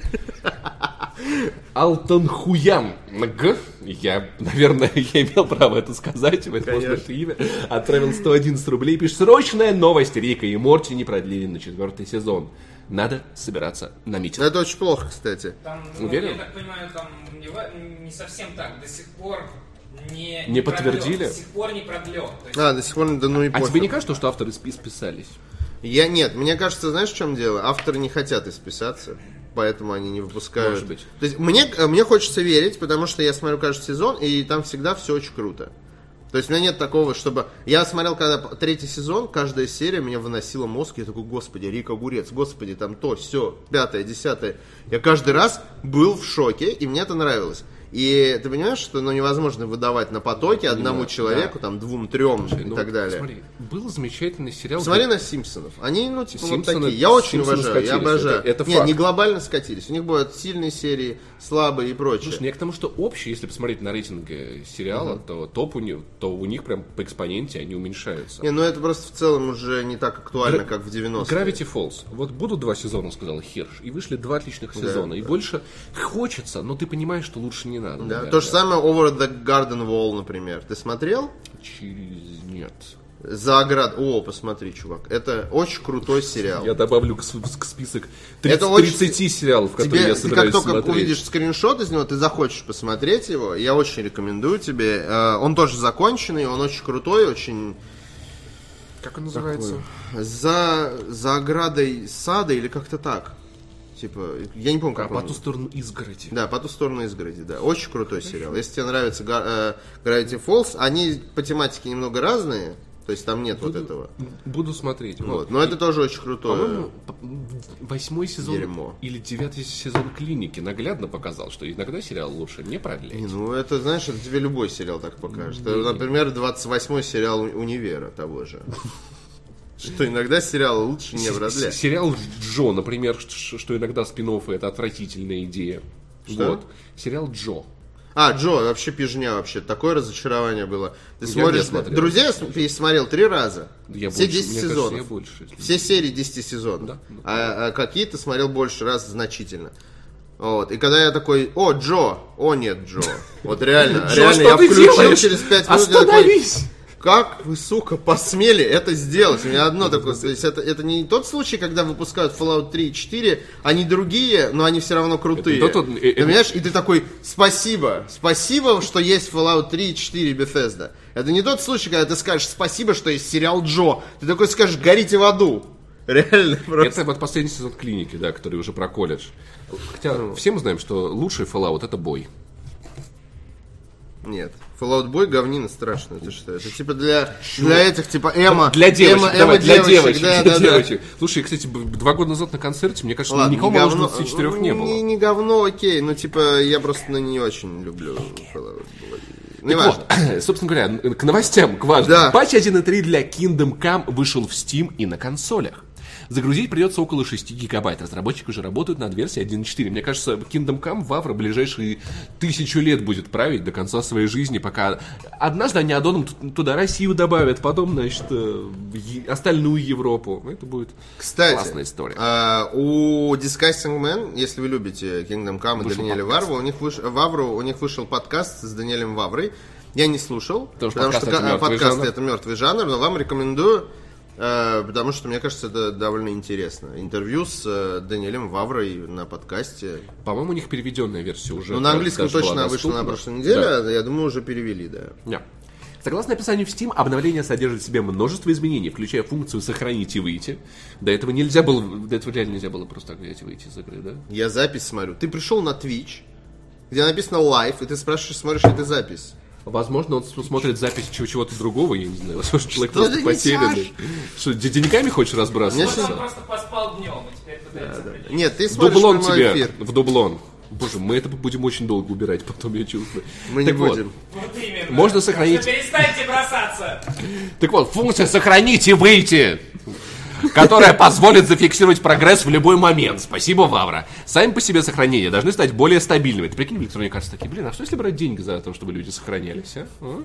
Алтон Хуян. Г. Я, наверное, я имел право это сказать, возможно, это имя. Отправил 111 рублей, пишет, срочная новость, Рика и Морти не продлили на четвертый сезон. Надо собираться на митинг. Это очень плохо, кстати. Там, ну, Уверен? я так понимаю, там не, не совсем так. До сих пор не, Не продлён. подтвердили? До сих пор не продлен. То есть А, до сих пор, да ну и А пофиг. тебе не кажется, что авторы спи- списались? Я нет, мне кажется, знаешь, в чем дело? Авторы не хотят исписаться, поэтому они не выпускают. Может быть. То есть мне, мне хочется верить, потому что я смотрю каждый сезон, и там всегда все очень круто. То есть у меня нет такого, чтобы... Я смотрел, когда третий сезон, каждая серия меня выносила мозг, я такой, господи, Рик Огурец, господи, там то, все, пятое, десятое. Я каждый раз был в шоке, и мне это нравилось. И ты понимаешь, что ну, невозможно выдавать на потоке одному Понимаю, человеку, там, двум, трем и Ну, так далее. Смотри, был замечательный сериал. Смотри на Симпсонов. Они, ну, типа, вот Симпсоны- такие. Я очень Симпсоны уважаю, я обожаю. Это- это Нет, факт. не глобально скатились. У них бывают сильные серии, слабые и прочее. Слушай, я к тому, что общий, если посмотреть на рейтинг сериала, то топ у них, то у них прям по экспоненте они уменьшаются. Не, ну это просто в целом уже не так актуально, Гра- как в 90-е. Gravity Falls. Вот будут два сезона, сказал Хирш, и вышли два отличных сезона. и больше хочется, но ты понимаешь, что лучше не надо. Да, наверное. То же самое Over the Garden Wall, например. Ты смотрел? Через... Нет. За оград. О, посмотри, чувак. Это очень крутой сериал. Я добавлю к, к список 30, Это очень- 30 сериалов, которые Тебе, я ты собираюсь как только смотреть. увидишь скриншот из него, ты захочешь посмотреть его. Я очень рекомендую тебе. Э, Он тоже законченный, он очень крутой, очень Как он называется? за, за оградой сада или как-то так. Типа, я не помню, А как по он. ту сторону изгороди. Да, по ту сторону изгороди, да. Очень крутой сериал. Если тебе нравится э, Gravity Falls, они по тематике немного разные, то есть там нет вот этого. Буду смотреть. Вот. Вот. Но это тоже очень крутое. По-моему, восьмой сезон Дерьмо. или девятый сезон клиники наглядно показал, что иногда сериал лучше не продлять. Не, ну это, знаешь, это тебе любой сериал так покажет. Не. Например, 28-й сериал «У- Универа того же. Что иногда сериалы лучше не продлять. Сериал Джо, например, что иногда спин это отвратительная идея. Что? Вот. Сериал Джо. А, Джо, вообще пижня вообще. Такое разочарование было. Ты Я смотришь... смотрел. Друзья с- пересмотрел три раза. Я Все больше, 10 мне кажется, сезонов. я больше. Все серии 10 сезонов. Да, ну, а, а какие ты смотрел больше раз значительно. Вот. И когда я такой, о, Джо, о, нет, Джо. Вот реально, реально, я включил через 5 минут. я такой, Остановись! Как вы, сука, посмели это сделать? У меня одно такое, то есть это, это не тот случай, когда выпускают Fallout 3 и 4, они другие, но они все равно крутые. Это тот- э, ты э, понимаешь? И ты такой, спасибо, спасибо, что есть Fallout 3 и 4 Bethesda. Это не тот случай, когда ты скажешь спасибо, что есть сериал Джо. Ты такой скажешь, горите в аду. Реально, просто. Это вот последний сезон клиники, да, который уже про колледж. Хотя все мы знаем, что лучший Fallout это бой. Нет. Fallout Boy говнина страшная, ты что? Это типа для, для этих, типа Эма. Для девочек, Эма- давай, Эма для девочек, да, для да, да. девочек. Слушай, кстати, два года назад на концерте, мне кажется, Ладно, никого не моложе говно- 24 не ну, было. Не, не говно, окей, ну типа я просто ну, не очень люблю Fallout Boy. Ну, Не важно. Вот, собственно говоря, к новостям, к важным. Да. Патч 1.3 для Kingdom Come вышел в Steam и на консолях. Загрузить придется около 6 гигабайт. Разработчики уже работают над версией 1.4. Мне кажется, Kingdom Come Вавра ближайшие тысячу лет будет править до конца своей жизни, пока однажды они аддоном т- туда Россию добавят, потом, значит, э, остальную Европу. Это будет Кстати, классная история. а, у Discussing Man, если вы любите Kingdom Come и Вышел Даниэля подкаст. Варву, у них, выш- Вавру, у них вышел подкаст с Даниэлем Ваврой. Я не слушал, Потому что потому подкаст что это подкаст это мертвый жанр, но вам рекомендую, потому что мне кажется, это довольно интересно. Интервью с э, Даниэлем Ваврой на подкасте. По-моему, у них переведенная версия уже. Ну, на английском точно вышла на прошлой неделе, Да. я думаю, уже перевели, да. Да. Согласно описанию в Steam, обновление содержит в себе множество изменений, включая функцию «сохранить и выйти». До этого нельзя было, до этого реально нельзя было просто так взять и выйти из игры, да? Я запись смотрю. Ты пришел на Twitch, где написано live, и ты спрашиваешь, смотришь ли ты запись. Возможно, он смотрит запись чего- чего-то другого, я не знаю. Возможно, человек Что просто потерянный. Что, де- деньгами хочешь разбрасываться? он просто поспал днем и теперь пытается определить. Нет, ты В смотришь дублон тебя, эфир. в дублон. Боже, мы это будем очень долго убирать, потом я чувствую. Мы не Так вот, будем. Вот именно. Можно сохранить- что Перестаньте бросаться. Так вот, функция «сохранить и выйти», которая позволит зафиксировать прогресс в любой момент. Спасибо, Вавра. Сами по себе сохранения должны стать более стабильными. Ты прикинь, в электронике кажется такие, блин, а что если брать деньги за то, чтобы люди сохранялись, а? А?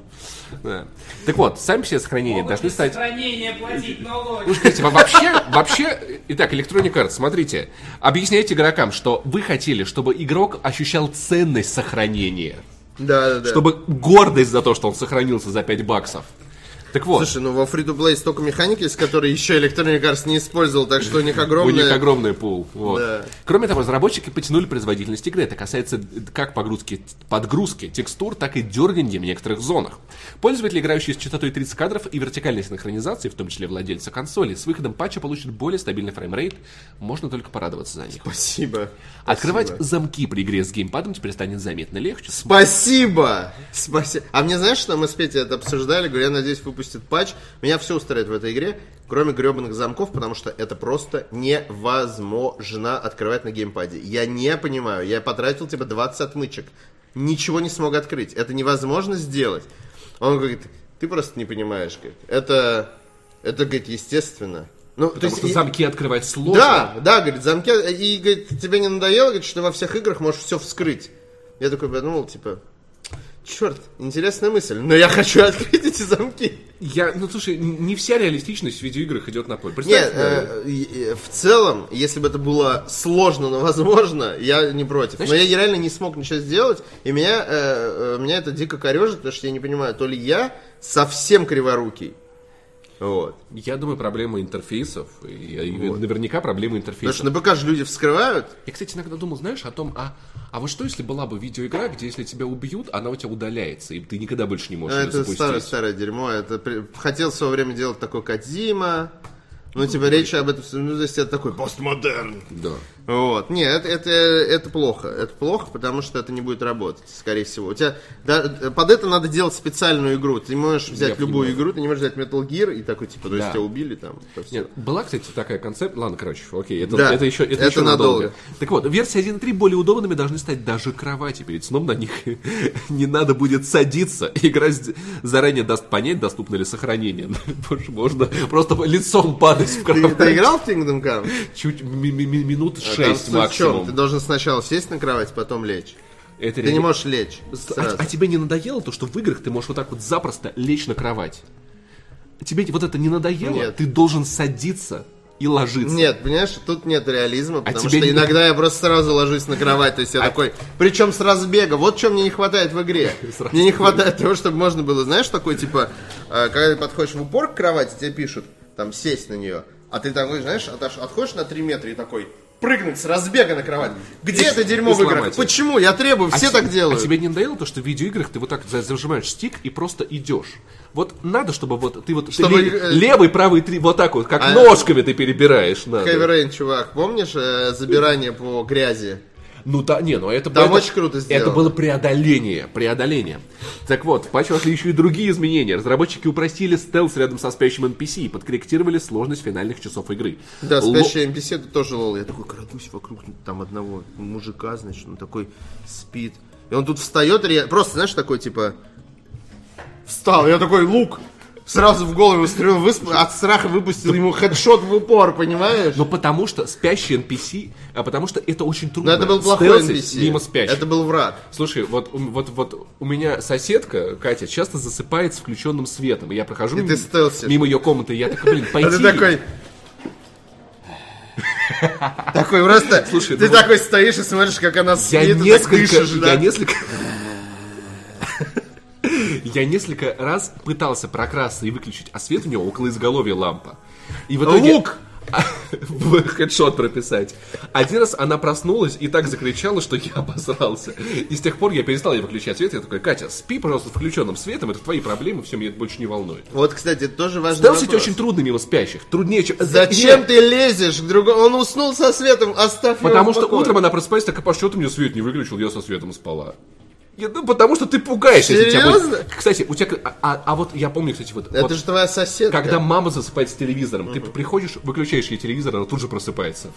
Да. Так вот, сами по себе сохранения Могут должны стать... сохранения платить налоги. Ну, вообще, вообще, итак, Electronic Arts, смотрите, объясняйте игрокам, что вы хотели, чтобы игрок ощущал ценность сохранения, Да, да, да. чтобы гордость за то, что он сохранился за 5 баксов. Так вот, Слушай, ну во free-to-play столько механик есть, которые еще Electronic Arts не использовал, так что у них У огромное... них огромный пул. Вот. Да. Кроме того, разработчики подтянули производительность игры. Это касается как погрузки, подгрузки текстур, так и дерганья в некоторых зонах. Пользователи, играющие с частотой 30 кадров и вертикальной синхронизации, в том числе владельцы консоли, с выходом патча получат более стабильный фреймрейт. Можно только порадоваться за них. Спасибо. Открывать Спасибо. замки при игре с геймпадом теперь станет заметно легче. Спасибо! Спасибо. А мне знаешь, что мы с Петей это обсуждали? Говорю, я надеюсь, выпустят патч. Меня все устраивает в этой игре, кроме гребаных замков, потому что это просто невозможно открывать на геймпаде. Я не понимаю. Я потратил типа 20 отмычек. Ничего не смог открыть. Это невозможно сделать. Он говорит, ты просто не понимаешь, говорит. Это, это, говорит, естественно. Ну, то Потому есть что и- замки открывать сложно. да, да, говорит, замки. И говорит, тебе не надоело, говорит, что ты во всех играх можешь все вскрыть. Я такой подумал, типа, черт, интересная мысль, но я хочу открыть эти замки. Я, ну слушай, не вся реалистичность в видеоиграх идет на пользу. Нет, э, и в целом, если бы это было сложно, но возможно, я не против. Но я реально не смог ничего сделать, и меня, э, э, меня это дико корежит, потому что я не понимаю, то ли я совсем криворукий. Вот. Я думаю, проблема интерфейсов. И, и наверняка проблема Потому интерфейсов. что на ПК же люди вскрывают. Я, кстати, иногда думал, знаешь, о том, а, а вот что, если была бы видеоигра, где если тебя убьют, она у тебя удаляется, и ты никогда больше не можешь Ну, Это запустить. старое-старое дерьмо. Это при- хотел в свое время делать такой Кадзима. Ну, типа, речь об этом, ну, то есть это такой постмодерн. Да. Вот. Нет, это, это, это плохо. Это плохо, потому что это не будет работать, скорее всего. У тебя да, под это надо делать специальную игру. Ты можешь взять Я любую понимаю. игру, ты не можешь взять Metal Gear и такой, типа, то есть Да. тебя убили там. Нет, была, кстати, такая концепция. Ладно, короче, окей, это, Да, это еще, это это еще надолго. надолго. Так вот, версия 1.3 более удобными должны стать даже кровати. Перед сном на них не надо будет садиться. Игра заранее даст понять, доступно ли сохранение. Можно просто лицом падать в кровать. ты играл в Kingdom Come? Чуть ми- ми- ми- минут А там 6 суть в чём? максимум. Ты должен сначала сесть на кровать, потом лечь. Это Ты реально- не можешь лечь А, сразу. а тебе не надоело то, что в играх ты можешь вот так вот запросто лечь на кровать? Тебе вот это не надоело? Нет. Ты должен садиться и ложиться. Нет, понимаешь, тут нет реализма, потому тебе что не- иногда я просто сразу ложусь на кровать, то есть я такой, причем с разбега, вот чем мне не хватает в игре. Мне не хватает того, чтобы можно было, знаешь, такой, типа, э, когда ты подходишь в упор к кровати, тебе пишут, там, сесть на нее, а ты такой, знаешь, отходишь на 3 метра и такой, прыгнуть с разбега на кровать. Где И- это дерьмо в играх? Почему? Я требую, все а так делают. А тебе не надоело то, что в видеоиграх ты вот так за- зажимаешь стик и просто идешь? Вот надо, чтобы вот ты вот ты Чтобы, ле- э, левый, правый, три, вот так вот, как А- ножками ты перебираешь. надо. Чувак, помнишь э, забирание по грязи? Ну да, не, ну это Там это- очень круто сделано. Это было преодоление, преодоление. Так вот, в патче вошли еще и другие изменения. Разработчики упростили стелс рядом со спящим NPC и подкорректировали сложность финальных часов игры. Да, спящий NPC это тоже лол. Я такой крадусь вокруг там одного мужика, значит, он такой спит. И он тут встает, просто, знаешь, такой, типа, встал. Я такой, лук, сразу в голову стрелу, высп- от страха выпустил ему хедшот в упор, понимаешь? Но потому что спящий NPC, а потому что это очень трудно. Но это был плохой стелсить NPC. мимо спящих. Это был враг. Слушай, вот, вот, вот у меня соседка, Катя, часто засыпает с включенным светом. И я прохожу И мимо, мимо ее комнаты, и я такой, блин, А пойти. ты такой... Такой просто... Слушай, ты ну вот- такой стоишь и смотришь, как она Я спит, так несколько, дышишь, да? я несколько... Я несколько раз пытался прокрасться и выключить, а свет у него около изголовья лампа. И в итоге... Лук! хедшот прописать. Один раз она проснулась и так закричала, что я обосрался. И с тех пор я перестал ей выключать свет. Я такой, Катя, спи, пожалуйста, включенным светом, это твои проблемы, все, меня это больше не волнует. Вот, кстати, это тоже важный Стелсить вопрос. очень трудно мимо спящих. Труднее, чем... Зачем Нет, ты лезешь к другому? Он уснул со светом, оставь его Потому в что утром она просыпается, такая, Паш, что ты мне свет не выключил, я со светом спала. Я- ну, потому что ты пугаешься. если тебя будет- Серьезно? Кстати, у тебя... А, а- а вот я помню, кстати, вот... Это вот же твоя соседка. Когда мама засыпает с телевизором, ты приходишь, выключаешь ей телевизор, она тут же просыпается.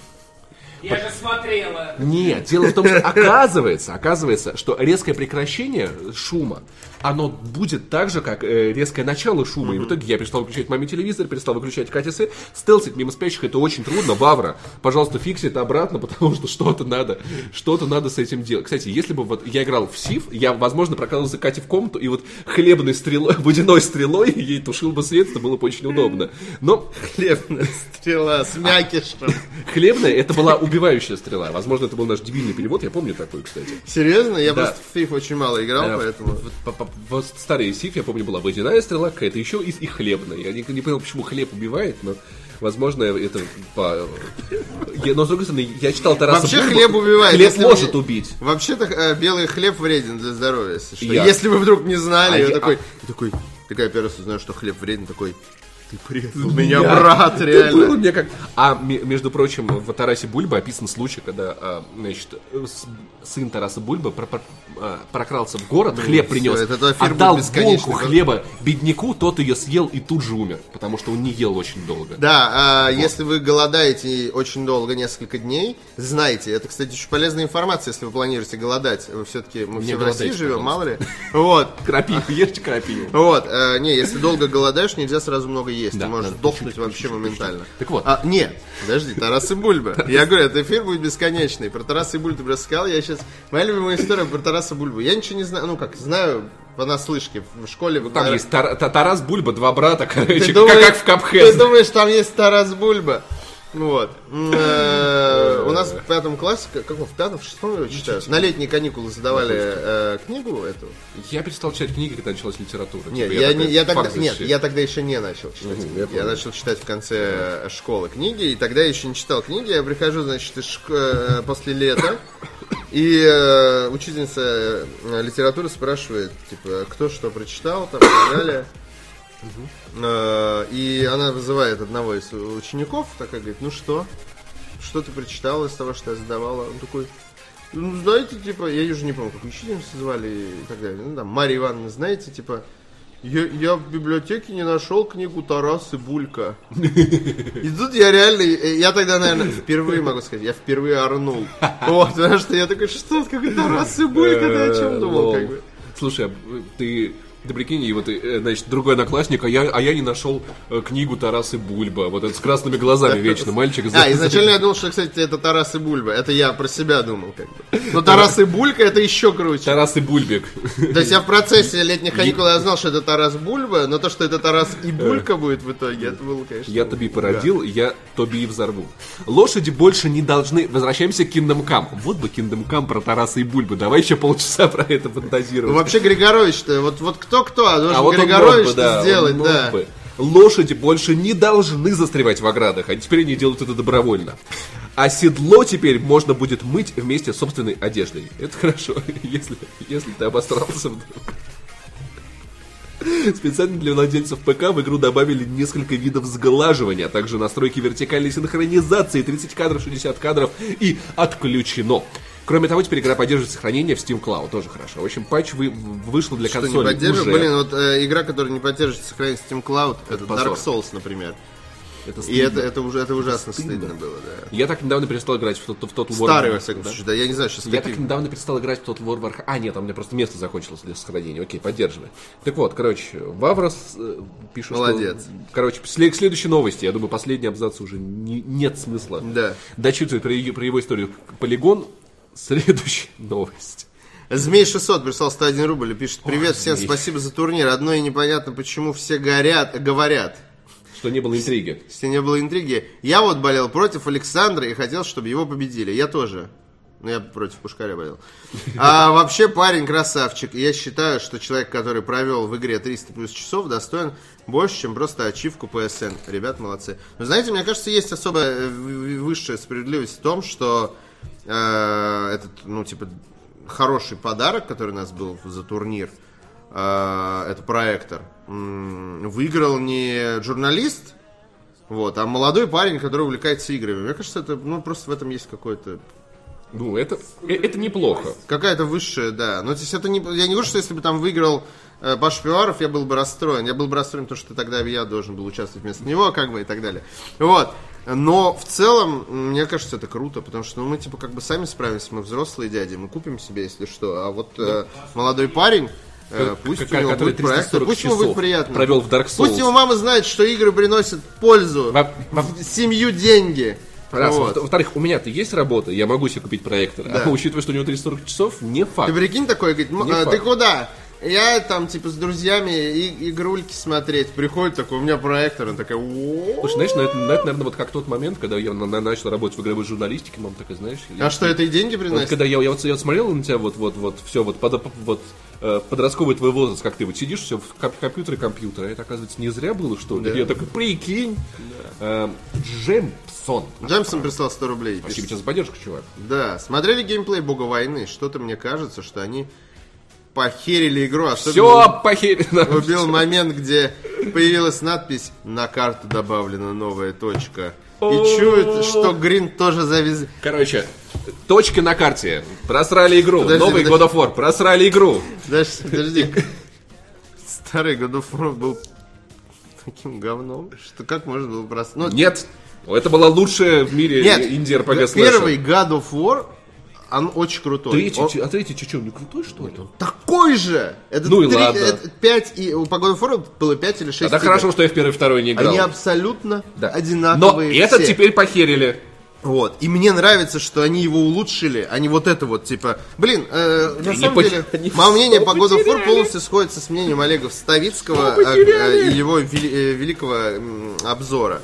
Я же смотрела. Нет, дело в том, что оказывается, оказывается, что резкое прекращение шума, оно будет так же, как э, резкое начало шума. И в итоге я перестал выключать маме телевизор, перестал выключать Кате свет. Стелсить мимо спящих это очень трудно. Вавра, пожалуйста, фикси это обратно, потому что что-то надо, что-то надо с этим делать. Кстати, если бы вот я играл в Сив, я, возможно, прокладывался Кате в комнату и вот хлебной стрелой, водяной стрелой ей тушил бы свет, это было бы очень удобно. Но Хлебная стрела с мякишем. хлебная, это была убивающая стрела. Возможно, это был наш дебильный перевод, я помню такой, кстати. Серьезно? Я Да. просто в FIFA очень мало играл, Э, поэтому... в- старый Сиф, я помню, была водяная стрела какая-то, еще и, и хлебная. Я не, не понял, почему хлеб убивает, но, возможно, это по... Я- но, с другой стороны, я читал Тараса Вообще Бульбу, хлеб убивает. Хлеб может вы- убить. Вообще-то э, белый хлеб вреден для здоровья, если. Я. Если вы вдруг не знали, А я я- такой, я такой, такая первый раз узнаю, что хлеб вреден, такой, ты предал меня, брат, Ты реально. мне как... А, ме- между прочим, в Тарасе Бульба описан случай, когда, а, значит, сын Тараса Бульба про- про- а, прокрался в город, хлеб принес, отдал булку хлеба бедняку, тот ее съел и тут же умер, потому что он не ел очень долго. Да, а если вы голодаете очень долго, несколько дней, знайте, это, кстати, очень полезная информация, если вы планируете голодать. Вы все-таки, мы Не все в России живем, пожалуйста. мало ли. Вот. Крапиву, ешьте крапиву. Вот, э, не, если долго голодаешь, нельзя сразу много есть. Да, Ты можешь да, сдохнуть вообще моментально. Так вот. А, нет, подожди, Тарас и Бульба. Я говорю, этот эфир будет бесконечный. Про Тараса и Бульбу ты просто сказал, я сейчас... Моя любимая история про Тараса Бульбу. Я ничего не знаю, ну как, знаю понаслышке. В школе... вы Там говорили- есть Тар- Та- Тарас Бульба, два брата, короче, Ты как, думаешь- как в Ты Капхед. думаешь, там есть Тарас Бульба? Вот. Э, У нас в пятом классе, как в пятом, в шестом его читают, на летние каникулы задавали э, книгу эту. Я перестал читать книги, когда началась литература. Нет, Типа, я, тогда, нет, я тогда еще не начал читать. Книги. я начал читать в конце э, школы книги, и тогда я еще не читал книги. Я прихожу, значит, после лета, и э, учительница литературы спрашивает, типа, кто что прочитал, там, и так далее. Э, И она вызывает одного из учеников, такая говорит, ну что? Что ты прочитал из того, что я задавала? Он такой, ну, знаете, типа, я уже не помню, как учительницу звали и так далее. Ну, там, Мария Ивановна, знаете, типа, я, я в библиотеке не нашел книгу Тарас и Булька. И тут я реально, э, я тогда, наверное, впервые могу сказать, я впервые орнул. Вот, потому что я такой, что, какой Тарас и Булька, ты о чем думал, как бы? Слушай, а ты, ты прикинь, и вот, э, значит, другой одноклассник, а я, а я не нашел э, книгу Тарасы Бульба, вот это с красными глазами вечно, мальчик. А, изначально я думал, что, кстати, это Тарас и Бульба. Это я про себя думал, как бы. Но Тарас и Булька это еще круче. Тарас и Бульбик. То есть я в процессе летних каникул я знал, что это Тарас Бульба, но то, что это Тарас и Булька будет в итоге, это было, конечно. Я Тоби породил, я Тоби и взорву. Лошади больше не должны... Возвращаемся к Kingdom Come. Вот бы Kingdom Come про Тараса и Бульбу. Давай еще полчаса про это фантазировать. вообще Григорович-то, вот, вот кто-кто, а должен А вот Григорович бы, да, сделать, да. бы. Лошади больше не должны застревать в оградах, а теперь они делают это добровольно. А седло теперь можно будет мыть вместе с собственной одеждой. Это хорошо, если, если ты обосрался вдруг. Специально для владельцев ПК в игру добавили несколько видов сглаживания, а также настройки вертикальной синхронизации, 30 кадров, 60 кадров и отключено. Кроме того, теперь игра поддерживает сохранение в Steam Cloud, тоже хорошо. В общем, патч вы, вышел для Что не консоли поддерживает? уже. Блин, вот э, игра, которая не поддерживает сохранение Steam Cloud, это, позор. Dark Souls, например. Это И это, это, уже, это ужасно Стыдно. стыдно, было, да. Я так недавно перестал играть в, тот- в Total War. Старый, во всяком Да? случае, да. Я не знаю, сейчас Я какие- так недавно перестал играть в Total War Warhammer. А, нет, там у меня просто место закончилось для сохранения. Окей, поддерживай. Так вот, короче, Ваврос э, пишет, Молодец. что... Короче, сле- к следующей новости. Я думаю, последний абзац уже не- нет смысла. Да. Дочитывать про, про его историю. Полигон. Следующая новость. Змей 600 прислал 101 рубль и пишет Привет, всем Змей. спасибо за турнир. Одно и непонятно, почему все горят, говорят Что не было интриги. Если не было интриги. Я вот болел против Александра и хотел, чтобы его победили. Я тоже Ну, я против Пушкаря болел. А вообще парень красавчик. Я считаю, что человек, который провел в игре 300 плюс часов Достоин больше, чем просто ачивку PSN Ребят, молодцы. Но знаете, мне кажется, есть особая э, высшая справедливость в том, что Этот, ну, типа Хороший подарок, который у нас был за турнир э, Это проектор Выиграл не журналист вот, а молодой парень, который увлекается играми. Мне кажется, это, ну, просто в этом есть какое-то Ну, это, э, это неплохо. какая-то высшая, да. Но то есть это не, я не говорю, что если бы там выиграл э, Паш Пиваров, я был бы расстроен. Я был бы расстроен, потому что тогда я должен был участвовать вместо него, как бы, и так далее. Вот. Но в целом, мне кажется, это круто, потому что ну, мы, типа, как бы сами справимся, мы взрослые дяди, мы купим себе, если что. А вот э, молодой парень, э, пусть Как- у него будет проектор, 340 пусть ему будет приятно. провел в Dark Souls. Пусть его мама знает, что игры приносят пользу, Во- во- семью деньги. Раз. Вот. Во- Во-вторых, у меня-то есть работа, я могу себе купить проектор. Да. А учитывая, что у него 340 часов, не факт. Ты прикинь такой, говорит, «М, Не а, ты куда? Я там, типа, с друзьями и, игрульки смотреть. Приходит такой, у меня проектор, он такой, «О». Слушай, знаешь, ну это, ну, это, наверное, вот как тот момент, когда я на- на- начал работать в игровой журналистике, мам такая, знаешь... А что, это и деньги Вот приносит? когда я, я, вот, я вот смотрел на тебя, вот, вот, вот, все, вот, под, вот э, подростковый твой возраст, как ты вот сидишь, все в коп- компьютере, компьютер, а это, оказывается, не зря было, что ли? Да. Я такой, прикинь, э, Джемпсон. Джемсон прислал 100 рублей. Спасибо тебе за поддержку, чувак. Да, смотрели геймплей Бога войны? Что-то мне кажется, что они похерили игру. Особенно Все похерено. убил момент, где появилась надпись «На карту добавлена новая точка». И чует, что Грин тоже завез... Короче, точки на карте. Просрали игру. Подожди, Новый подожди. God of War. Просрали игру. Подожди, подожди. Старый God of War был таким говном, что как можно было просто... Ну, Нет. Это была лучшая в мире Нет, инди RPG слэшер. первый God of War, он очень крутой. Третий, Он а третий че, не крутой, что ли? такой же! Это Ну и три- ладно. это пять и у по God of War было 5 или 6 Это хорошо, что я в первый и второй не играл. Они абсолютно Да. Но одинаковые это все. теперь похерили. Вот. И мне нравится, что они его улучшили, а не вот это вот, типа... Блин, э, на самом пот- деле, мое мнение по War потеряли. полностью сходится с мнением Олега Ставицкого Всё потеряли. и его вели- э, великого обзора.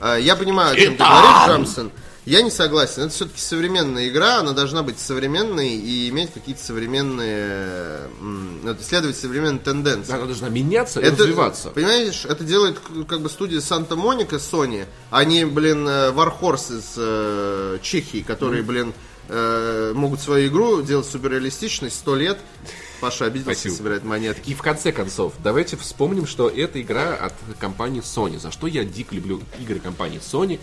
Э, я понимаю, о чем ты говоришь, Джамсон. Я не согласен. Это все-таки современная игра, она должна быть современной и иметь какие-то современные... ну, следовать современным тенденциям. Она должна меняться и Это, развиваться. Понимаешь, это делает как бы студия Санта-Моника Sony, а не, блин, э, Warhorse из э, Чехии, которые, блин, э, могут свою игру делать суперреалистичной сто лет. Паша обиделся, Спасибо. собирает монетки. И в конце концов, давайте вспомним, что это игра от компании Sony. За что я дико люблю игры компании Sony.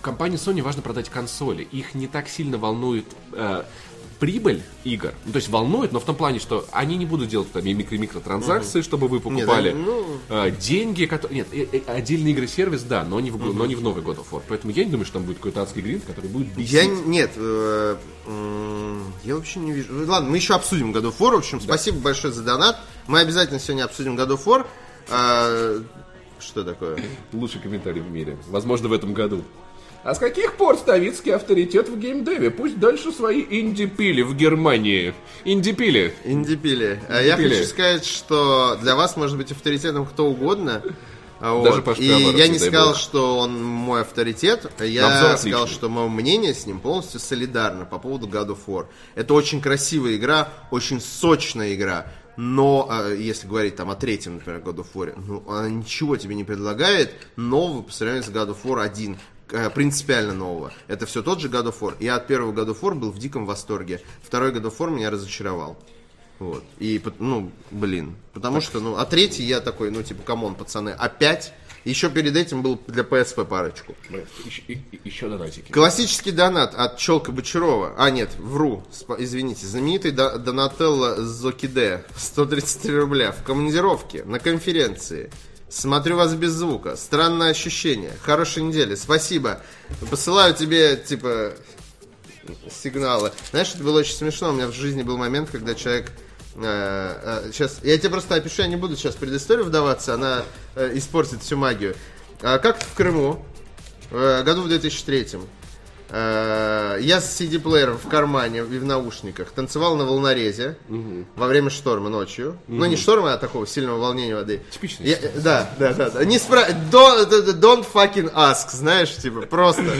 Компании Sony важно продать консоли. Их не так сильно волнует э, прибыль игр. Ну, то есть волнует, но в том плане, что они не будут делать там микро микротранзакции, чтобы вы покупали. они, ну- Э, деньги, которые... Нет, э, э, отдельные игры сервис, да, но не, в, но не в новый God of War. Поэтому я не думаю, что там будет какой-то адский гринд, который будет бесить. Я нет, э, я вообще не вижу. Ну, Ладно, мы еще обсудим God of War. В общем, спасибо большое за донат. Мы обязательно сегодня обсудим God of War. А, что такое? Лучший комментарий в мире. Возможно, в этом году. А с каких пор Ставицкий авторитет в геймдеве? Пусть дальше свои инди-пили в Германии. Инди-пили. Инди-пили. А Я хочу сказать, что для вас может быть авторитетом кто угодно. А вот. Даже Паш И Пиаваров, я не сказал, бог. что он мой авторитет. Я сказал, что мое мнение с ним полностью солидарно по поводу God of War. Это очень красивая игра, очень сочная игра. Но, э, если говорить там о третьем, например, God of War, ну, она ничего тебе не предлагает нового по сравнению с God of War 1 э, принципиально нового. Это все тот же God of War. Я от первого God of War был в диком восторге. Второй God of War меня разочаровал. Вот. И, ну, блин. Потому что, ну, а третий я такой, ну, типа, come on, пацаны, опять? Еще перед этим был для PSP парочку. Еще, и- и- еще донатики. Классический донат от Челка Бочарова. А, нет, вру, извините. Знаменитый до- Донателло Зокиде. 133 рубля. В командировке, на конференции. Смотрю вас без звука. Странное ощущение. Хорошей недели. Спасибо. Посылаю тебе, типа, сигналы. Знаешь, это было очень смешно. У меня в жизни был момент, когда человек... э, э, сейчас, я тебе просто опишу, я не буду сейчас предысторию вдаваться, она э, испортит всю магию. А как в Крыму, году в 2003 э, я с CD-плеером в кармане и в наушниках танцевал на волнорезе во время шторма ночью. Ну, не шторма, а такого сильного волнения воды. Типичная Я- да, да, да, да. Не спра... Don't, don't fucking ask, знаешь, типа, просто.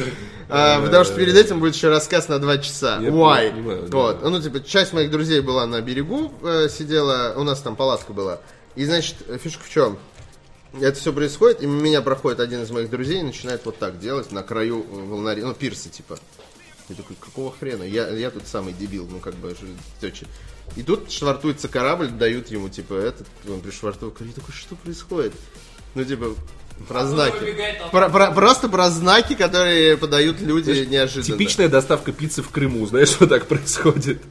А, потому что перед этим будет еще рассказ на два часа. Я Why? понимаю, да. Вот. Ну, типа, часть моих друзей была на берегу, э, сидела, у нас там палатка была. И, значит, фишка в чем? Это все происходит, и меня проходит один из моих друзей и начинает вот так делать на краю э, волнореза, ну, пирса, типа. Я такой, какого хрена? Я, я тут самый дебил, ну, как бы, течи. И тут швартуется корабль, дают ему, типа, этот, он пришвартовал. Я такой, что происходит? Ну, типа, про знаки. выбегает толпа. Про- про- просто про знаки, которые подают люди неожиданно. Типичная доставка пиццы в Крыму, знаешь, что так происходит.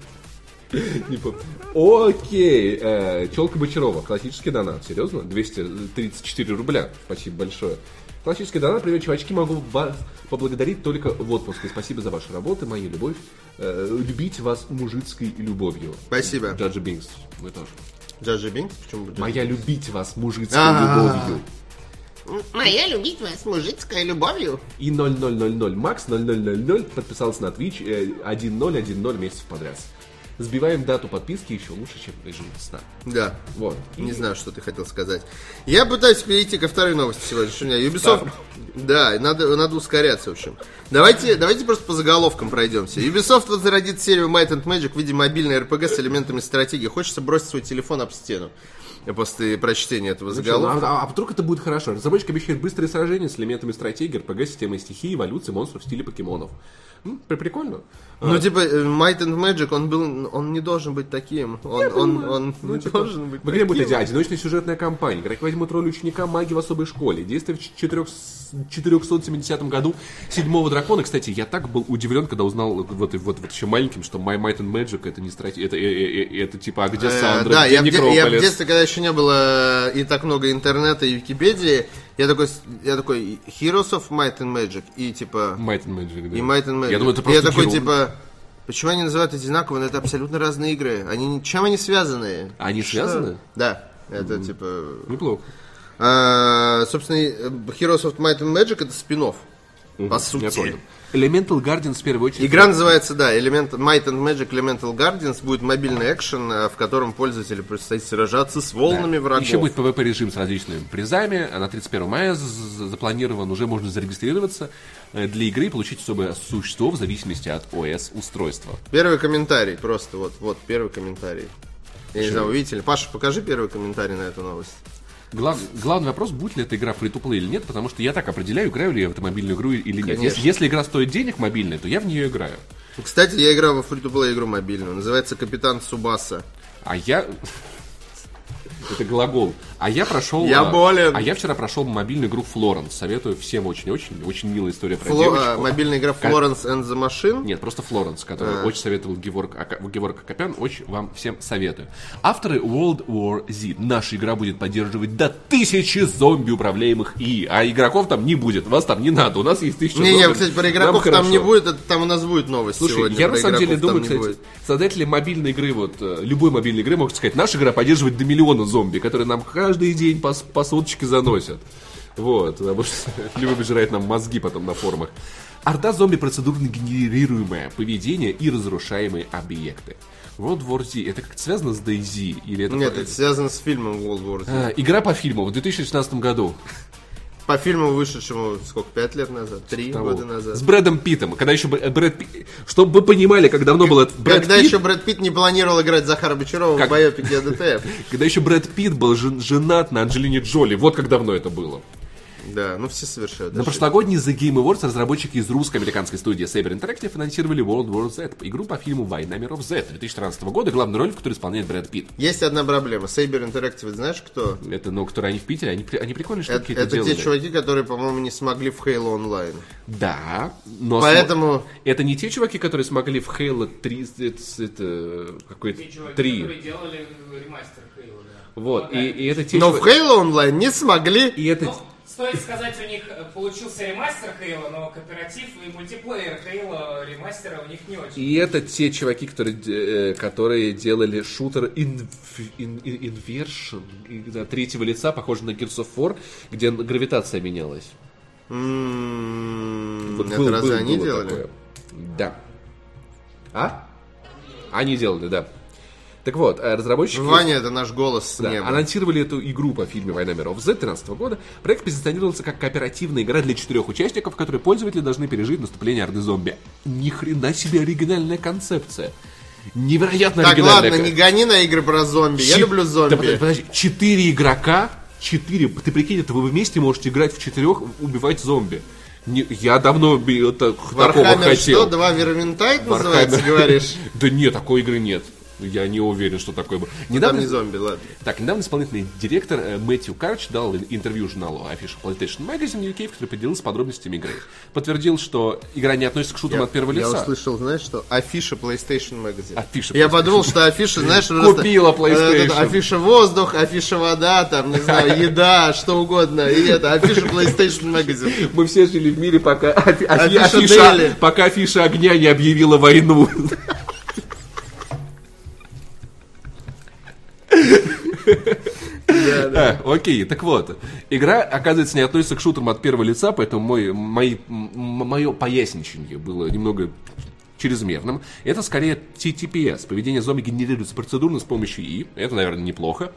Не помню. Окей. Э, Челка Бочарова. Классический донат. Серьезно? 234 рубля. Спасибо большое. Классический донат. Привет, чувачки. Могу вас поблагодарить только в отпуске. Спасибо за вашу работу, мою любовь. Э, любить вас мужицкой любовью. Спасибо. Джаджи Бинкс. Вы тоже. Джаджи Бинкс? Почему бы Джаджи? Моя любить вас мужицкой А-а-а. любовью. Моя любить вас мужицкой любовью. И 0000 Макс 0000 подписался на Twitch э, 1010 месяцев подряд. Сбиваем дату подписки еще лучше, чем режим сна. Да. Вот. Не знаю, что ты хотел сказать. Я пытаюсь перейти ко второй новости сегодняшнего дня. Ubisoft... Да, надо, надо ускоряться, в общем. Давайте, давайте просто по заголовкам пройдемся. Ubisoft возродит серию Might and Magic в виде мобильной RPG с элементами стратегии. Хочется бросить свой телефон об стену. После прочтения этого Ну заголовка. а, а вдруг это будет хорошо? Разработчик обещает быстрые сражения с элементами стратегии, РПГ, системой стихии, эволюции монстров в стиле покемонов. М, при- прикольно. Ну, типа, э, Might and Magic, он был, он не должен быть таким. Он, он, он Ну, не типа, должен быть В игре будет одиночная сюжетная кампания. Игроки возьмут роль ученика магии в особой школе. Действие в 4 470 году седьмого дракона. Кстати, я так был удивлен, когда узнал вот, вот, вот, еще маленьким, что My Might and Magic это не стратегия, это, э, э, э, это типа, а где Сандра, да, где я в, де- я в Некрополис? детстве, когда еще не было и так много интернета и Википедии, я такой, я такой, Heroes of Might and Magic, и типа, Might and Magic, да. и Might and Magic. Я думаю, это просто я такой, типа, почему они называют одинаково, но это абсолютно разные игры. Они, чем они связаны? Они Что? связаны? Да, это типа... Неплохо. А, собственно, э, Heroes of Might and Magic это спин по Я сути. понял. Elemental Guardians в первую очередь. Игра называется, да, Element, Might and Magic Elemental Guardians. Будет мобильный экшен, э, в котором пользователю предстоит сражаться с волнами врагов. Еще будет PvP режим с различными призами. А на 31 мая запланирован, уже можно зарегистрироваться э, для игры и получить особое существо в зависимости от ОС устройства. Первый комментарий, просто вот, вот первый комментарий. Я не знаю, вы видите ли. Паша, покажи первый комментарий на эту новость. Глав- главный вопрос, будет ли эта игра фри to или нет, потому что я так определяю, играю ли я в эту мобильную игру или нет. Если, если игра стоит денег мобильная, то я в нее играю. Кстати, я играл во фри то игру мобильную. Называется Капитан Субаса. А я... Это глагол. А я прошел... Я а, болен. А я вчера прошел мобильную игру Флоренс. Советую всем очень-очень. Очень милая история про Фло- девочку. а, мобильная игра Florence and the Machine. Нет, просто Флоренс, который А. очень советовал Геворг, Геворг Акопян, очень вам всем советую. Авторы World War Z. Наша игра будет поддерживать до тысячи зомби управляемых и, а игроков там не будет, вас там не надо, у нас есть тысяча Не, не, зомби, кстати, про игроков там хорошо. не будет, это там у нас будет новость Слушай, сегодня. я на самом деле думаю, не кстати, будет. создатели мобильной игры, вот э, любой мобильной игры могут сказать, наша игра поддерживает до миллиона зомби, которые нам каждый день по, по суточке заносят. Вот, потому что любят жрать нам мозги потом на форумах. Орда зомби процедурно генерируемое поведение и разрушаемые объекты. World War Z, это как-то связано с DayZ? Или это Нет, по- это связано с фильмом World War Z. А, игра по фильму в 2016 году. По фильму, вышедшему, сколько, пять лет назад? Три Того. года назад. С Брэдом Питтом. Когда еще Брэд Питт... Чтобы вы понимали, как давно был этот Брэд Когда Питт, еще Брэд Питт не планировал играть Захара Бочарова Как? в боепике ДТФ. когда еще Брэд Питт был жен- женат на Анджелине Джоли. Вот как давно это было. Да, ну все совершают. На ошибки. прошлогодний The Game Awards разработчики из русско-американской студии Saber Interactive анонсировали World War Z, игру по фильму «Война миров Z» 2013 года, главную роль в которой исполняет Брэд Питт. Есть одна проблема. Saber Interactive, знаешь кто? Это, ну, которые они в Питере, они, они прикольные штуки это, это делали. те чуваки, которые, по-моему, не смогли в Halo Online. Да, но... Поэтому- смо- Это не те чуваки, которые смогли в Halo 3... Это, это какой-то... Те чуваки, 3. которые делали ремастер Хейла, да. Вот, Ну, и, и это те Но в чуваки- Halo Online не смогли. И это... Ну, стоит сказать, у них э, получился ремастер Хейла, но кооператив и мультиплеер Хейла ремастера у них не очень. И это те чуваки, которые, э, которые делали шутер Inv- In- In- Inversion да, третьего лица, похоже на Gears of War, где гравитация менялась. М, Вот Это был- разве был- они было делали? такое. Да. А? Они делали, да. Так вот, э, разработчики... Ваня, это наш голос Да, неба. анонсировали эту игру по фильме «Война миров Z» 2013 года. Проект позиционировался как кооперативная игра для четырех участников, в которой пользователи должны пережить наступление орды зомби. Ни хрена себе оригинальная концепция. Невероятно Так, оригинальная. ладно, не гони на игры про зомби. Я Чет- люблю Да, зомби. подожди, подожди, четыре игрока, четыре, ты прикинь, это вы вместе можете играть в четырех, убивать зомби. Не- я давно это, такого Warhammer хотел. что, два Warhammer. называется, говоришь? Да нет, такой игры нет. Я не уверен, что такое было. Там Недавно, не зомби, ладно. так, недавно исполнительный директор э, Мэтью Карч дал интервью журналу Official PlayStation Magazine UK, в котором поделился подробностями игры. Подтвердил, что игра не относится к шутерам от первого Я лица. услышал, знаешь что? Афиша PlayStation Magazine. Афиша Я PlayStation. подумал, что афиша, знаешь, Купила э, PlayStation. Афиша воздух, афиша вода, там, не знаю, еда, что угодно. И это, афиша PlayStation Magazine. Мы все жили в мире, пока афи- афи- Афиша афиша, пока афиша огня не объявила войну. А, Окей, так вот. Игра, оказывается, не относится к шутерам от первого лица, поэтому мой, мои, м- мое поясничание было немного чрезмерным. Это скорее TTPS. Поведение зомби генерируется процедурно с помощью ИИ. Это, наверное, неплохо.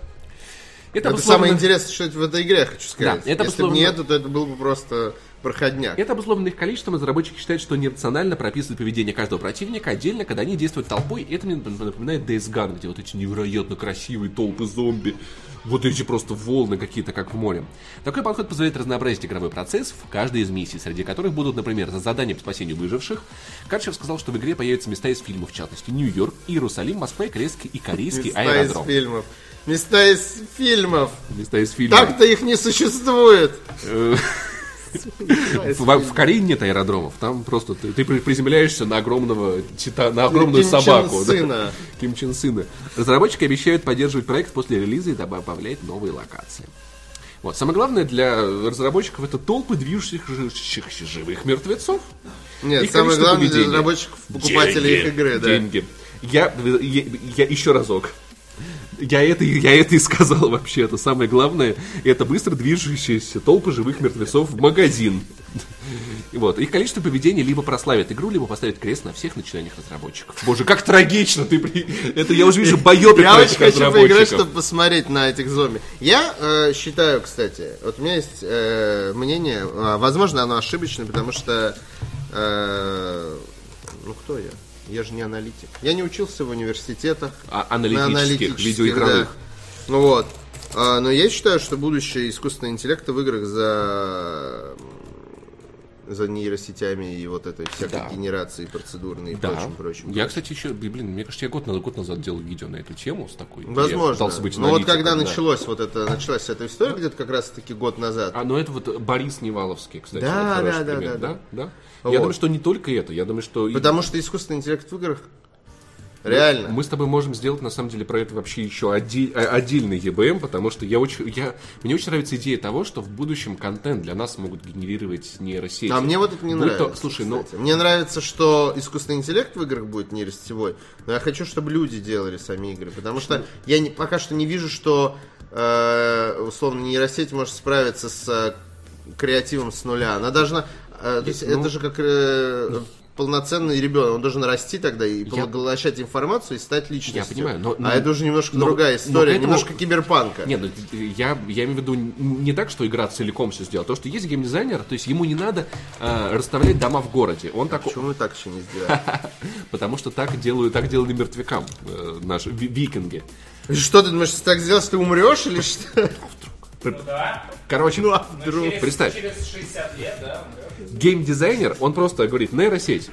Это, Это обусловлено- самое интересное, что это в этой игре, я хочу сказать. Да, это Если бы обусловлено- не это, то это был бы просто проходняк. Это обусловлено их количеством, разработчики считают, что нерационально прописывать поведение каждого противника отдельно, когда они действуют толпой. И это мне напоминает Days Gone, где вот эти невероятно красивые толпы зомби, вот эти просто волны какие-то, как в море. Такой подход позволяет разнообразить игровой процесс в каждой из миссий, среди которых будут, например, задания по спасению выживших. Карчев сказал, что в игре появятся места из фильмов, в частности, Нью-Йорк, Иерусалим, Москва и корейский, и корейский Места из аэродром. фильмов. Места из фильмов. Места из фильмов. Так-то их не существует. В, в Корее нет аэродромов, там просто ты, ты при- приземляешься на огромного на огромную Ким собаку. Чен да. Сына. Ким Чен Сына. Разработчики обещают поддерживать проект после релиза и добавлять новые локации. Вот. Самое главное для разработчиков это толпы движущихся живых мертвецов. Нет, Их самое главное для поведения. разработчиков, покупателей Деньги. их игры, да. Деньги. Я, я, я еще разок. Я это, я это и сказал вообще. Это самое главное. Это быстро движущиеся толпы живых мертвецов в магазин. И вот. Их количество поведения либо прославит игру, либо поставит крест на всех начинаниях разработчиков. Боже, как трагично ты при... Это я уже вижу боёпик Я очень хочу поиграть, чтобы посмотреть на этих зомби. Я э, считаю, кстати, вот у меня есть э, мнение, а, возможно, оно ошибочное, потому что, э, ну кто я? Я же не аналитик. Я не учился в университетах. А, на аналитических, аналитических, видеоигровых. да. Ну вот. А, но я считаю, что будущее искусственного интеллекта в играх за за нейросетями и вот этой всякой Да. генерацией процедурной и Да. прочим, прочим. Я, кстати, еще, блин, мне кажется, я год, назад- год назад делал видео на эту тему с такой. Я Возможно. пытался быть Но вот аналитиком, когда да. началось вот это, началась эта история где-то как раз таки год назад. А, ну это вот Борис Неваловский, кстати. Да, вот да, да, пример, да, да, да. Вот. Я думаю, что не только это, я думаю, что и Потому что искусственный интеллект в играх реально. мы с тобой можем сделать на самом деле про это вообще еще э, отдельный ЕБМ, потому что я очень, я, мне очень нравится идея того, что в будущем контент для нас могут генерировать нейросети. А мне вот это не Будь то- нравится. слушай, ну кстати. Мне нравится, что искусственный интеллект в играх будет нейросетевой, но я хочу, чтобы люди делали сами игры, потому что я не, пока что не вижу, что э, условно нейросеть может справиться с э, креативом с нуля. Она должна, э, то есть Ну, это же как э, полноценный ребенок, он должен расти тогда и Я- поглощать информацию и стать личностью. Я понимаю, но- но- а это уже немножко но- другая история, этому- немножко киберпанка. Нет, ну, я, я имею в виду не так, что игра целиком все сделала, то, что есть геймдизайнер, то есть ему не надо э, расставлять дома в городе. Он такой, Почему мы так еще не сделали? потому что так делают, так делали мертвякам э, наши ви- викинги. Что ты думаешь, если так сделать, ты умрешь или что? Ну да. Короче, Ну, а вдруг? через, Представь. через 60 лет, да. Геймдизайнер, он просто говорит, нейросеть,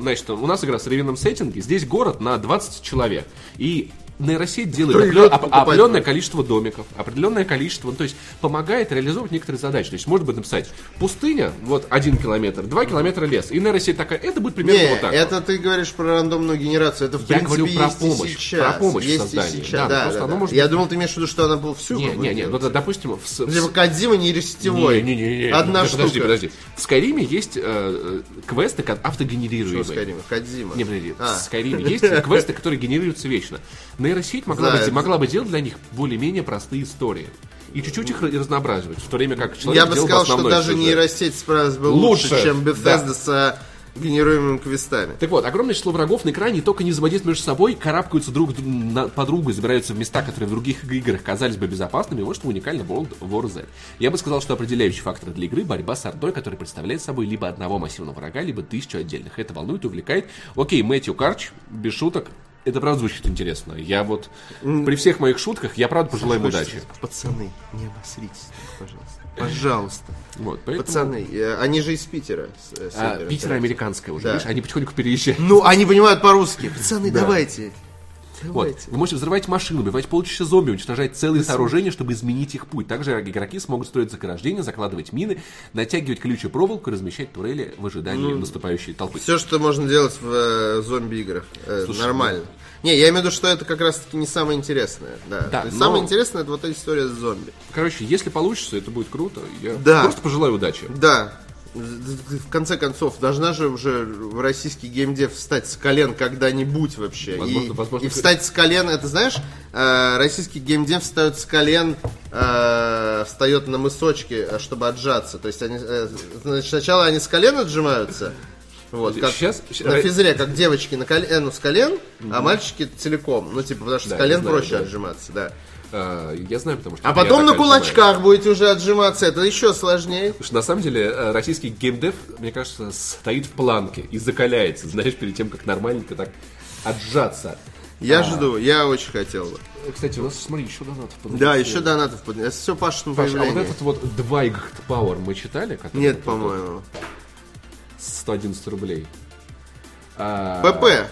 значит, у нас игра в современном сеттинге, здесь город на 20 человек, и нейросеть делает определен- оп- определенное будет. количество домиков, определенное количество, ну, то есть помогает реализовывать некоторые задачи. То есть может быть написать пустыня, вот один километр, два километра лес, и нейросеть такая, это будет примерно Не, вот так. это ты говоришь про рандомную генерацию. Это в Я принципе говорю про помощь, сейчас. про помощь в есть создании. И сейчас. Да, Да, просто да, оно да. может Я думал, ты имеешь в виду, что она была всю. Не, не, не, ну, допустим, в, Ну, Типа Кодзима не рестевой. Не, не, не, не. Одна Да, штука. Подожди, подожди. В Скайриме есть э, э, квесты автогенерируемые. Что Скайрима? Кодзима. Не, подожди, А. в Скайриме есть квесты, которые генерируются вечно. Нейросеть могла, Знаю. бы, могла бы делать для них более-менее простые истории. И чуть-чуть их раз- разнообразивать, в то время как человек Я бы сказал, что даже сюжет. нейросеть справилась бы лучше, Лучше, чем да. Bethesda с генерируемыми квестами. Так вот, огромное число врагов на экране только не взаимодействуют между собой, карабкаются друг на, по другу, забираются в места, которые в других играх казались бы безопасными, вот что уникально в World War Z. Я бы сказал, что определяющий фактор для игры – борьба с ордой, которая представляет собой либо одного массивного врага, либо тысячу отдельных. Это волнует, увлекает. Окей, Мэтью Карч, без шуток, это правда звучит интересно. Я вот при всех моих шутках, я правда пожелаю ему удачи. Пацаны, не обосритесь, пожалуйста. Пожалуйста. Вот, поэтому- Пацаны, э, они же из Питера. с- э, А, севера, Питер да. американская уже, Да. видишь, они потихоньку переезжают. Ну, они понимают по-русски. Пацаны, давайте. Вот. Вы можете взрывать машины, убивать полчища зомби, уничтожать целые сооружения, чтобы изменить их путь. Также игроки смогут строить заграждения, закладывать мины, натягивать колючую проволоку и размещать турели в ожидании Ну, наступающей толпы. Все, что можно делать в э, зомби-играх. Э, нормально. Не, я имею в виду, что это как раз-таки не самое интересное. Да. Да, есть но- Самое интересное это вот эта история с зомби. Короче, если получится, это будет круто. Я Да. просто пожелаю удачи. Да. В конце концов, должна же уже в российский геймдев встать с колен когда-нибудь вообще. Возможно, и, возможно, и встать с колен, это знаешь, э, российский геймдев встает с колен, э, встает на мысочки, э, чтобы отжаться. То есть они, э, значит, сначала они с колен отжимаются. Вот, как Щас- на щ- физре, как девочки на колен, ну, с колен, а мальчики целиком. Ну, типа, потому что Да, с колен проще да. отжиматься, да. А, я знаю, потому что... А потом на кулачках будете уже отжиматься, это еще сложнее. Потому что на самом деле э, российский геймдев, мне кажется, стоит в планке и закаляется, знаешь, перед тем, как нормальненько так отжаться. Я жду, я очень хотел бы. Э, Кстати, у нас, смотри, еще донатов. Да, еще донатов под... Это все Пашин Паш, а вот этот вот Двайгт Power мы читали? Нет, по-моему. 111 рублей. А, ПП.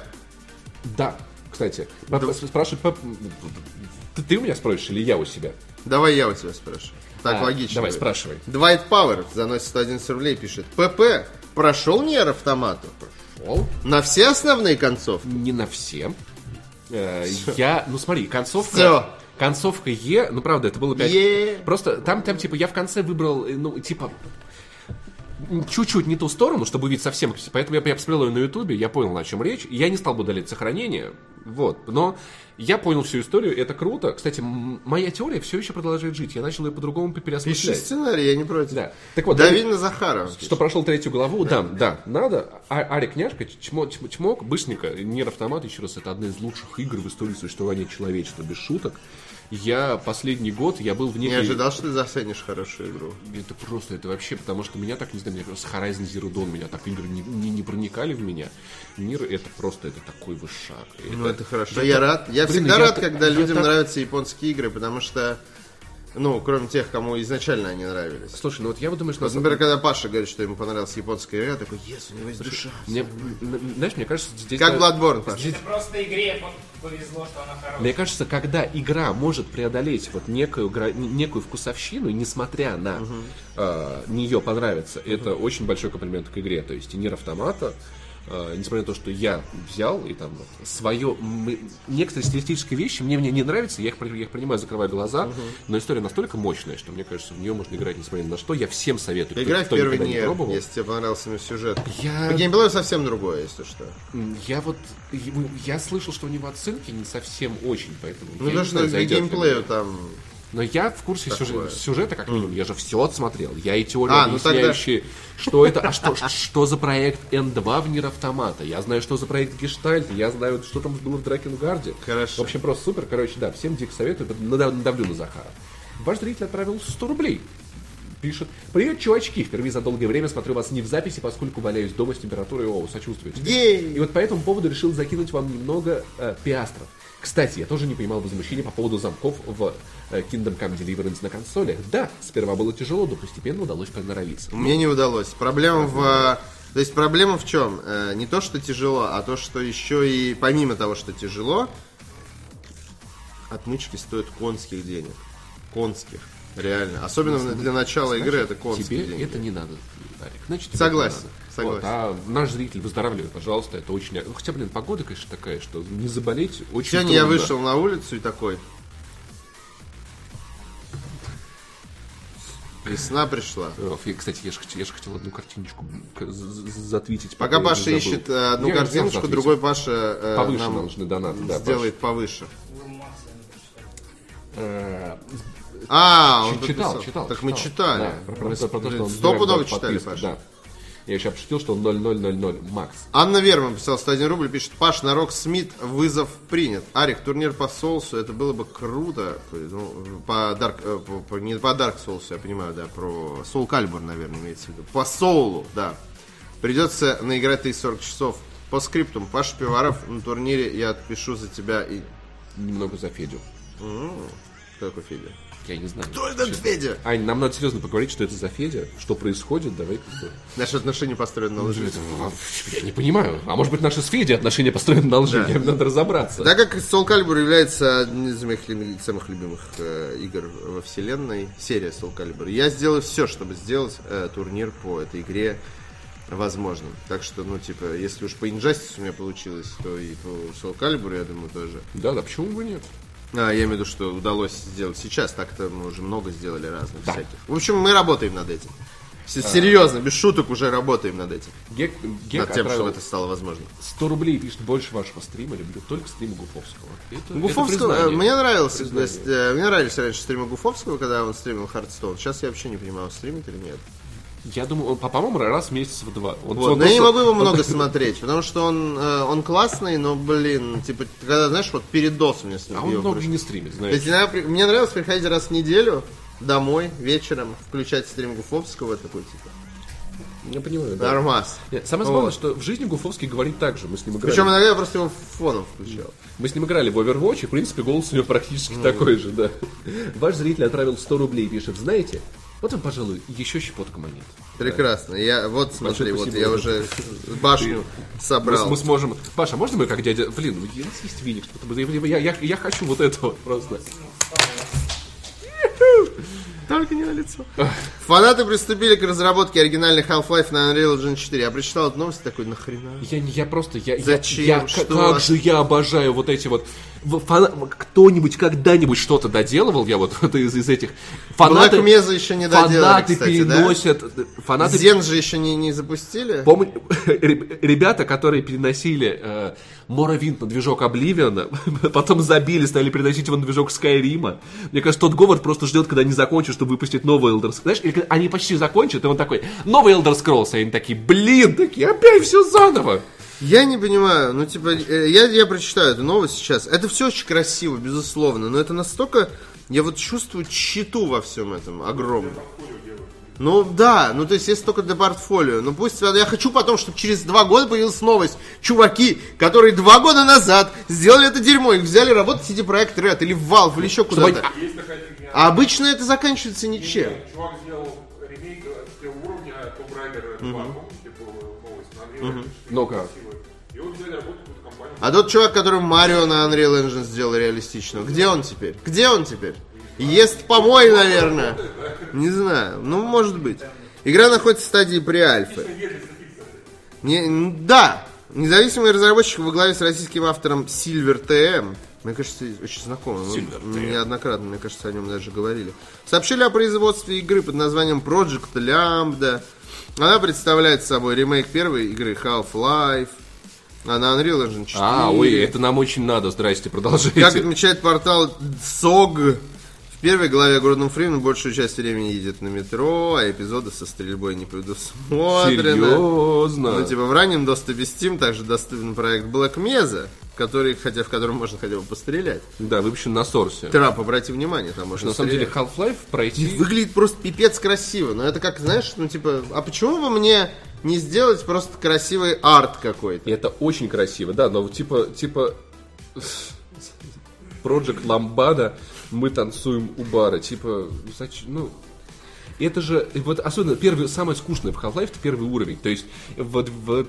Да, кстати. П- Спрашивает, П- ты, ты у меня спросишь или я у себя? Давай я у тебя спрашиваю. Так А, логично. Давай, будет. спрашивай. Dwight Power заносит 111 рублей, пишет. ПП. Прошел Nier Automata? Шел. На все основные концовки? Не на все. Э, Я, ну смотри, концовка... Всё. Концовка Е, ну правда, это было 5... Е. Просто там, там, типа, я в конце выбрал, э, ну, типа, чуть-чуть не ту сторону, чтобы увидеть совсем... Поэтому я, я посмотрел ее на ютубе, я понял, о чем речь. Я не стал бы удалять сохранение, вот. Но я понял всю историю, это круто. Кстати, моя теория все еще продолжает жить. Я начал ее по-другому Пиши переосмыслять. сценарий, я не против. Да. Так вот, Дави на Захарова. что прошел третью главу, да, да, надо. А, Арик Няшка, чмо, чмо- чмок, быстренько, Нир Автомат, еще раз, это одна из лучших игр в истории существования человечества, без шуток. Я последний год, я был в Не некой... ожидал, что ты заценишь хорошую игру. Это просто, это вообще, потому что меня так, не знаю, мне кажется, Horizon Zero Dawn, меня так игры не, не, не проникали в меня. Мир, это просто, это такой вышаг. Ну, это хорошо. Я рад. Я Блин, всегда я рад, когда я людям так- нравятся японские игры, потому что, ну, кроме тех, кому изначально они нравились. Слушай, ну вот я вот думаю, что... Вот, например, когда Паша говорит, что ему понравилась японская игра, я такой, ес, у него есть душа. мне, знаешь, мне кажется, здесь... Как Bloodborne, Паша. Это просто игре по- повезло, что она хорошая. Мне кажется, когда игра может преодолеть вот некую, некую вкусовщину, несмотря на э, нее понравится, это очень большой комплимент к игре. То есть и Нир Автомата, э, несмотря на то, что я взял и там вот свое... мы- некоторые стилистические вещи мне, мне не нравятся, я их, я их принимаю, закрывая глаза, но история настолько мощная, что мне кажется, в нее можно играть несмотря ни на что. Я всем советую, кто, Играй в кто первый никогда не пробовал. если тебе понравился именно сюжет. Я- По геймплею совсем другое, если что. Я вот... Я слышал, что у него оценки не совсем очень, поэтому... Ну, то, что ли геймплею там... Но я в курсе Такое. сюжета, как минимум. Я же все отсмотрел. Я и теорию А, ну тогда- объясняющие, что это, а что, что за проект N2 в Нир Автомата. Я знаю, что за проект Гештальт. Я знаю, что там было в Дракенгарде. Хорошо. В общем, просто супер. Короче, да, всем дико советую. Надав- Надавлю на Захара. Ваш зритель отправил 100 рублей. Пишет, привет, чувачки, впервые за долгое время смотрю вас не в записи, поскольку валяюсь дома с температурой, о, сочувствую. тебе. Гей! И вот по этому поводу решил закинуть вам немного э, пиастров. Кстати, я тоже не понимал возмущения по поводу замков в э, Kingdom Come Deliverance на консолях. Да, сперва было тяжело, но постепенно удалось приноровиться. Мне не удалось. Проблема в... То есть проблема в чем? Э, Не то, что тяжело, а то, что еще и помимо того, что тяжело, отмычки стоят конских денег. Конских. Реально. Особенно для начала игры это конские Тебе деньги. это не надо, Арик. Значит, тебе Согласен, это надо. Согласен. Вот, а наш зритель, выздоравливай, пожалуйста, это очень... ну, Хотя, блин, погода, конечно, такая, что не заболеть очень Сегодня я трудно. вышел на улицу и такой. Весна пришла. Фи- Кстати, я же хотел, я ж хотел одну картиночку затвитить. Пока я Паша забыл. ищет э, одну Я- я картиночку, другой Паша э, Повыше нам нужны донаты, да, сделает повыше. Не прочитали. Э, А, он читал, читал. Так читал. мы читали. Да, про, про- про- про то, что он Стопудово забирает читали, Паша. Да. Я еще обшутил, что он 0000 макс. Анна Верман писал 101 рубль, пишет, Паш, на Рок Смит вызов принят. Арик, турнир по Соусу, это было бы круто. Ну, по Dark, э, по- по- не по Dark Souls, я понимаю, да, про Soul Calibur, наверное, имеется в виду. По Соулу, да. Придется наиграть 40 часов. По скриптум, Паша Пиваров на турнире я отпишу за тебя и... Немного за Федю. Кто такой Федя? Я не знаю. Кто этот Федя? Ань, нам надо серьезно поговорить, что это за Федя, что происходит, давай как бы... Наши отношения построены на лжи. Это, а, Я не понимаю. А может быть, наши с Федей отношения построены на лжи? Да. Надо разобраться. Так как Soul Calibur является одним из моих самых любимых э, игр во вселенной, серия Soul Calibur, я сделаю все, чтобы сделать э, турнир по этой игре возможным. Так что, ну, типа, если уж по Injustice у меня получилось, то и по Soul Calibur, я думаю, тоже. Да, да, почему бы нет? А, я имею в виду, что удалось сделать сейчас, так-то мы уже много сделали разных всяких. В общем, мы работаем над этим. С- Серьезно, без шуток уже работаем над этим. Гек, Гек над тем, чтобы это стало возможно. 100 рублей пишет больше вашего стрима, люблю только стримы Гуфовского. Это, Гуфовского, это мне нравился, есть, э, мне нравились раньше стримы Гуфовского, когда он стримил Хардстоун. Сейчас я вообще не понимаю, он стримит или нет. Я думаю, по-моему, раз в месяц в два. Он- Вот, он но я не просто- могу его много смотреть, потому что он, э, он классный, но, блин, типа, когда, знаешь, вот передос у меня с ним. А он много не стримит, знаешь. есть иногда мне нравилось приходить раз в неделю домой вечером, включать стрим Гуфовского, такой, типа, Я понимаю, да. нормас. Нет, Самое Вот. что в жизни Гуфовский говорит так же. Мы с ним играли. Причем иногда я просто его фоном включал. Мы с ним играли в Overwatch, и, в принципе, голос у него практически такой же, да. Ваш зритель отправил 100 рублей и пишет, знаете, вот вам, пожалуй, еще щепотка монет. Прекрасно. Я, вот смотри, вот спасибо. я уже башню Мы, собрал. мы сможем... Паша, можно мы как дядя... Блин, у нас есть веник, что-то... Я, я, я хочу вот это вот просто. Только не на лицо. Фанаты приступили к разработке оригинальных Half-Life на Unreal Engine 4. Я прочитал эту новость такой, нахрена? Я, не- я просто... Я, я- Зачем? Я, Что? Как же я обожаю вот эти вот... фана- Кто-нибудь когда-нибудь что-то доделывал, я вот это из, из этих... Фанаты, Mesa еще не доделали, фанаты кстати, да? переносят... Фанаты Зен же еще не, не запустили? Помню, ре- ребята, которые переносили э, Моровинт на движок Обливиона, потом забили, стали переносить его на движок Скайрима. Мне кажется, тот Говард просто ждет, когда они закончат, чтобы выпустить новый Elder Scrolls. Знаешь, или они почти закончат, и он такой, новый Elder Scrolls, и они такие, блин, такие, опять все заново. Я не понимаю, ну типа, э, я, я прочитаю эту новость сейчас. Это все очень красиво, безусловно, но это настолько, я вот чувствую щиту во всем этом огромную. Ну да, ну то есть если только для портфолио. Ну пусть я хочу потом, чтобы через два года появилась новость. Чуваки, которые два года назад сделали это дерьмо, их взяли работать CD Projekt Red или в Valve или еще куда-то. А обычно это заканчивается ничем. Чувак сделал ремейк э, уровня Tomb Raider 2, помните, была новость на Unreal Engine 4, Ну-ка. В компанию. А тот чувак, который Марио на Unreal Engine сделал реалистичного, где он теперь? Где он теперь? Ест помой, наверное. Не знаю. Ну, может быть. Игра находится в стадии преальфы. Не, да. Независимый разработчик во главе с российским автором Silver TM. Мне кажется, очень знакомо. Мы Silver TM. Неоднократно, мне кажется, о нем даже говорили. Сообщили о производстве игры под названием Project Lambda. Она представляет собой ремейк первой игры Half-Life. А на Unreal Engine 4. А, ой, это нам очень надо, здрасте, продолжайте. Как отмечает портал СОГ, в первой главе Гордон Фриман большую часть времени едет на метро, а эпизоды со стрельбой не предусмотрены. Серьезно? Ну, типа, в раннем доступе Steam также доступен проект Black Mesa. который, хотя в котором можно хотя бы пострелять. Да, выпущен на сорсе. Трап, обрати внимание, там можно На самом деле. Half-Life пройти... Выглядит просто пипец красиво. Но это как, знаешь, ну типа, а почему бы мне не сделать просто красивый арт какой-то? И это очень красиво, да, но типа, типа Project Ламбада мы танцуем у бара, типа, зачем, ну, это же, вот особенно первый, самое скучное в Half-Life, это первый уровень. То есть вот в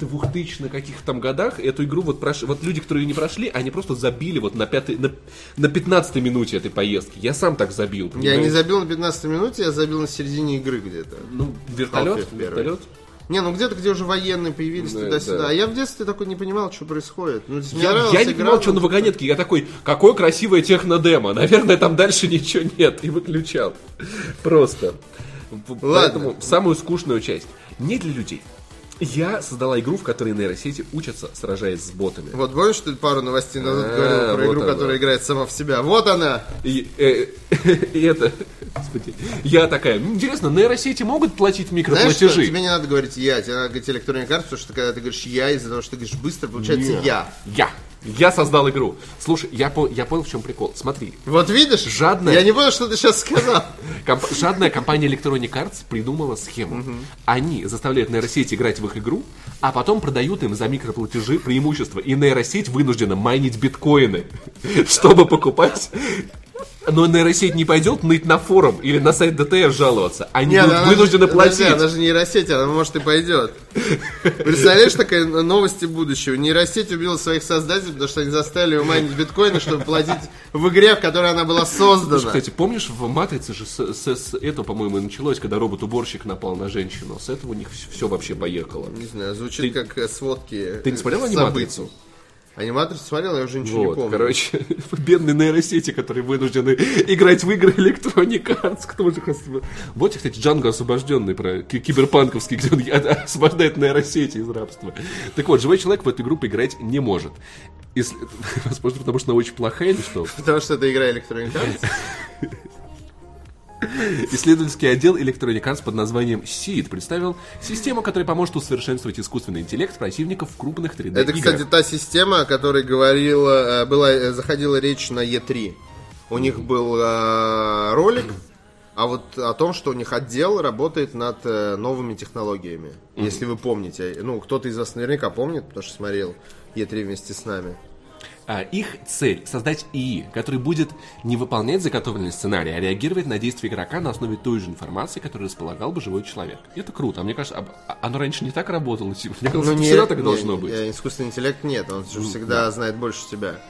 2000 каких-то там годах эту игру вот прошли, вот люди, которые ее не прошли, они просто забили вот на пятой, на, на 15 минуте этой поездки. Я сам так забил. Я не забил на 15 минуте, я забил на середине игры где-то. Ну, вертолет, вертолет. Не, ну где-то, где уже военные появились Да, туда-сюда. да. А я в детстве такой не понимал, что происходит. Ну, Я, я не игра, понимал, что на вагонетке. Я такой, какое красивое технодемо. Наверное, там дальше ничего нет. И выключал. Просто. В- Поэтому самую скучную часть. Не для людей. Я создала игру, в которой нейросети учатся, сражаясь с ботами. Вот помнишь, что ты пару новостей назад А, говорил про вот игру, которая играет сама в себя? Вот она! И, э, и это, господи, я такая, «М, интересно, нейросети могут платить Знаешь микроплатежи? что? Тебе не надо говорить «я», тебе надо говорить Electronic Arts, потому что когда ты говоришь «я», из-за того, что ты говоришь быстро, получается. «я». Я. Я создал игру. Слушай, я, по- я понял, в чем прикол. Смотри, Вот видишь? Жадная. Я не понял, что ты сейчас сказал. Комп- жадная компания Electronic Arts придумала схему. Они заставляют нейросеть играть в их игру, а потом продают им за микроплатежи преимущества. И нейросеть вынуждена майнить биткоины, чтобы покупать. Но нейросеть не пойдет ныть на форум или на сайт ДТР жаловаться. Они Нет, будут она вынуждены же, платить. подожди, она же нейросеть, она может и пойдет. Представляешь, такая новости будущего. Нейросеть убила своих создателей, потому что они заставили ее майнить биткоины, чтобы платить в игре, в которой она была создана. Кстати, помнишь, в «Матрице» же с, с- с этого, по-моему, и началось, когда робот-уборщик напал на женщину. С этого у них все, вообще поехало. Не знаю, звучит как э, сводки Ты не смотрел. «Аниматрицу»? Аниматрицу смотрел, я уже ничего не Вот, помню. короче, бедные нейросети, которые вынуждены играть в игры Electronic Arts. Кто же Вот, кстати, Джанго освобожденный про ки- киберпанковский, где он освобождает нейросети из рабства. Так вот, живой человек в эту игру поиграть не может. Если- Возможно, потому что она очень плохая или что? Потому что это игра Electronic Arts. Исследовательский отдел Electronic Arts под названием SEED представил систему, которая поможет усовершенствовать искусственный интеллект противников в крупных 3D Это, кстати, та система, о которой говорила, э, была, э, заходила речь на E3. У них был э, ролик, а вот о том, что у них отдел работает над э, новыми технологиями. Если вы помните. Ну, кто-то из вас наверняка помнит, потому что смотрел E3 вместе с нами. А, Их цель — создать ИИ, который будет не выполнять заготовленный сценарий, а реагировать на действия игрока на основе той же информации, которой располагал бы живой человек. И это круто. А мне кажется, а- оно раньше не так работало. Типа, Мне кажется, Ну, это всегда так должно быть. э, искусственный интеллект нет, он же всегда знает больше тебя.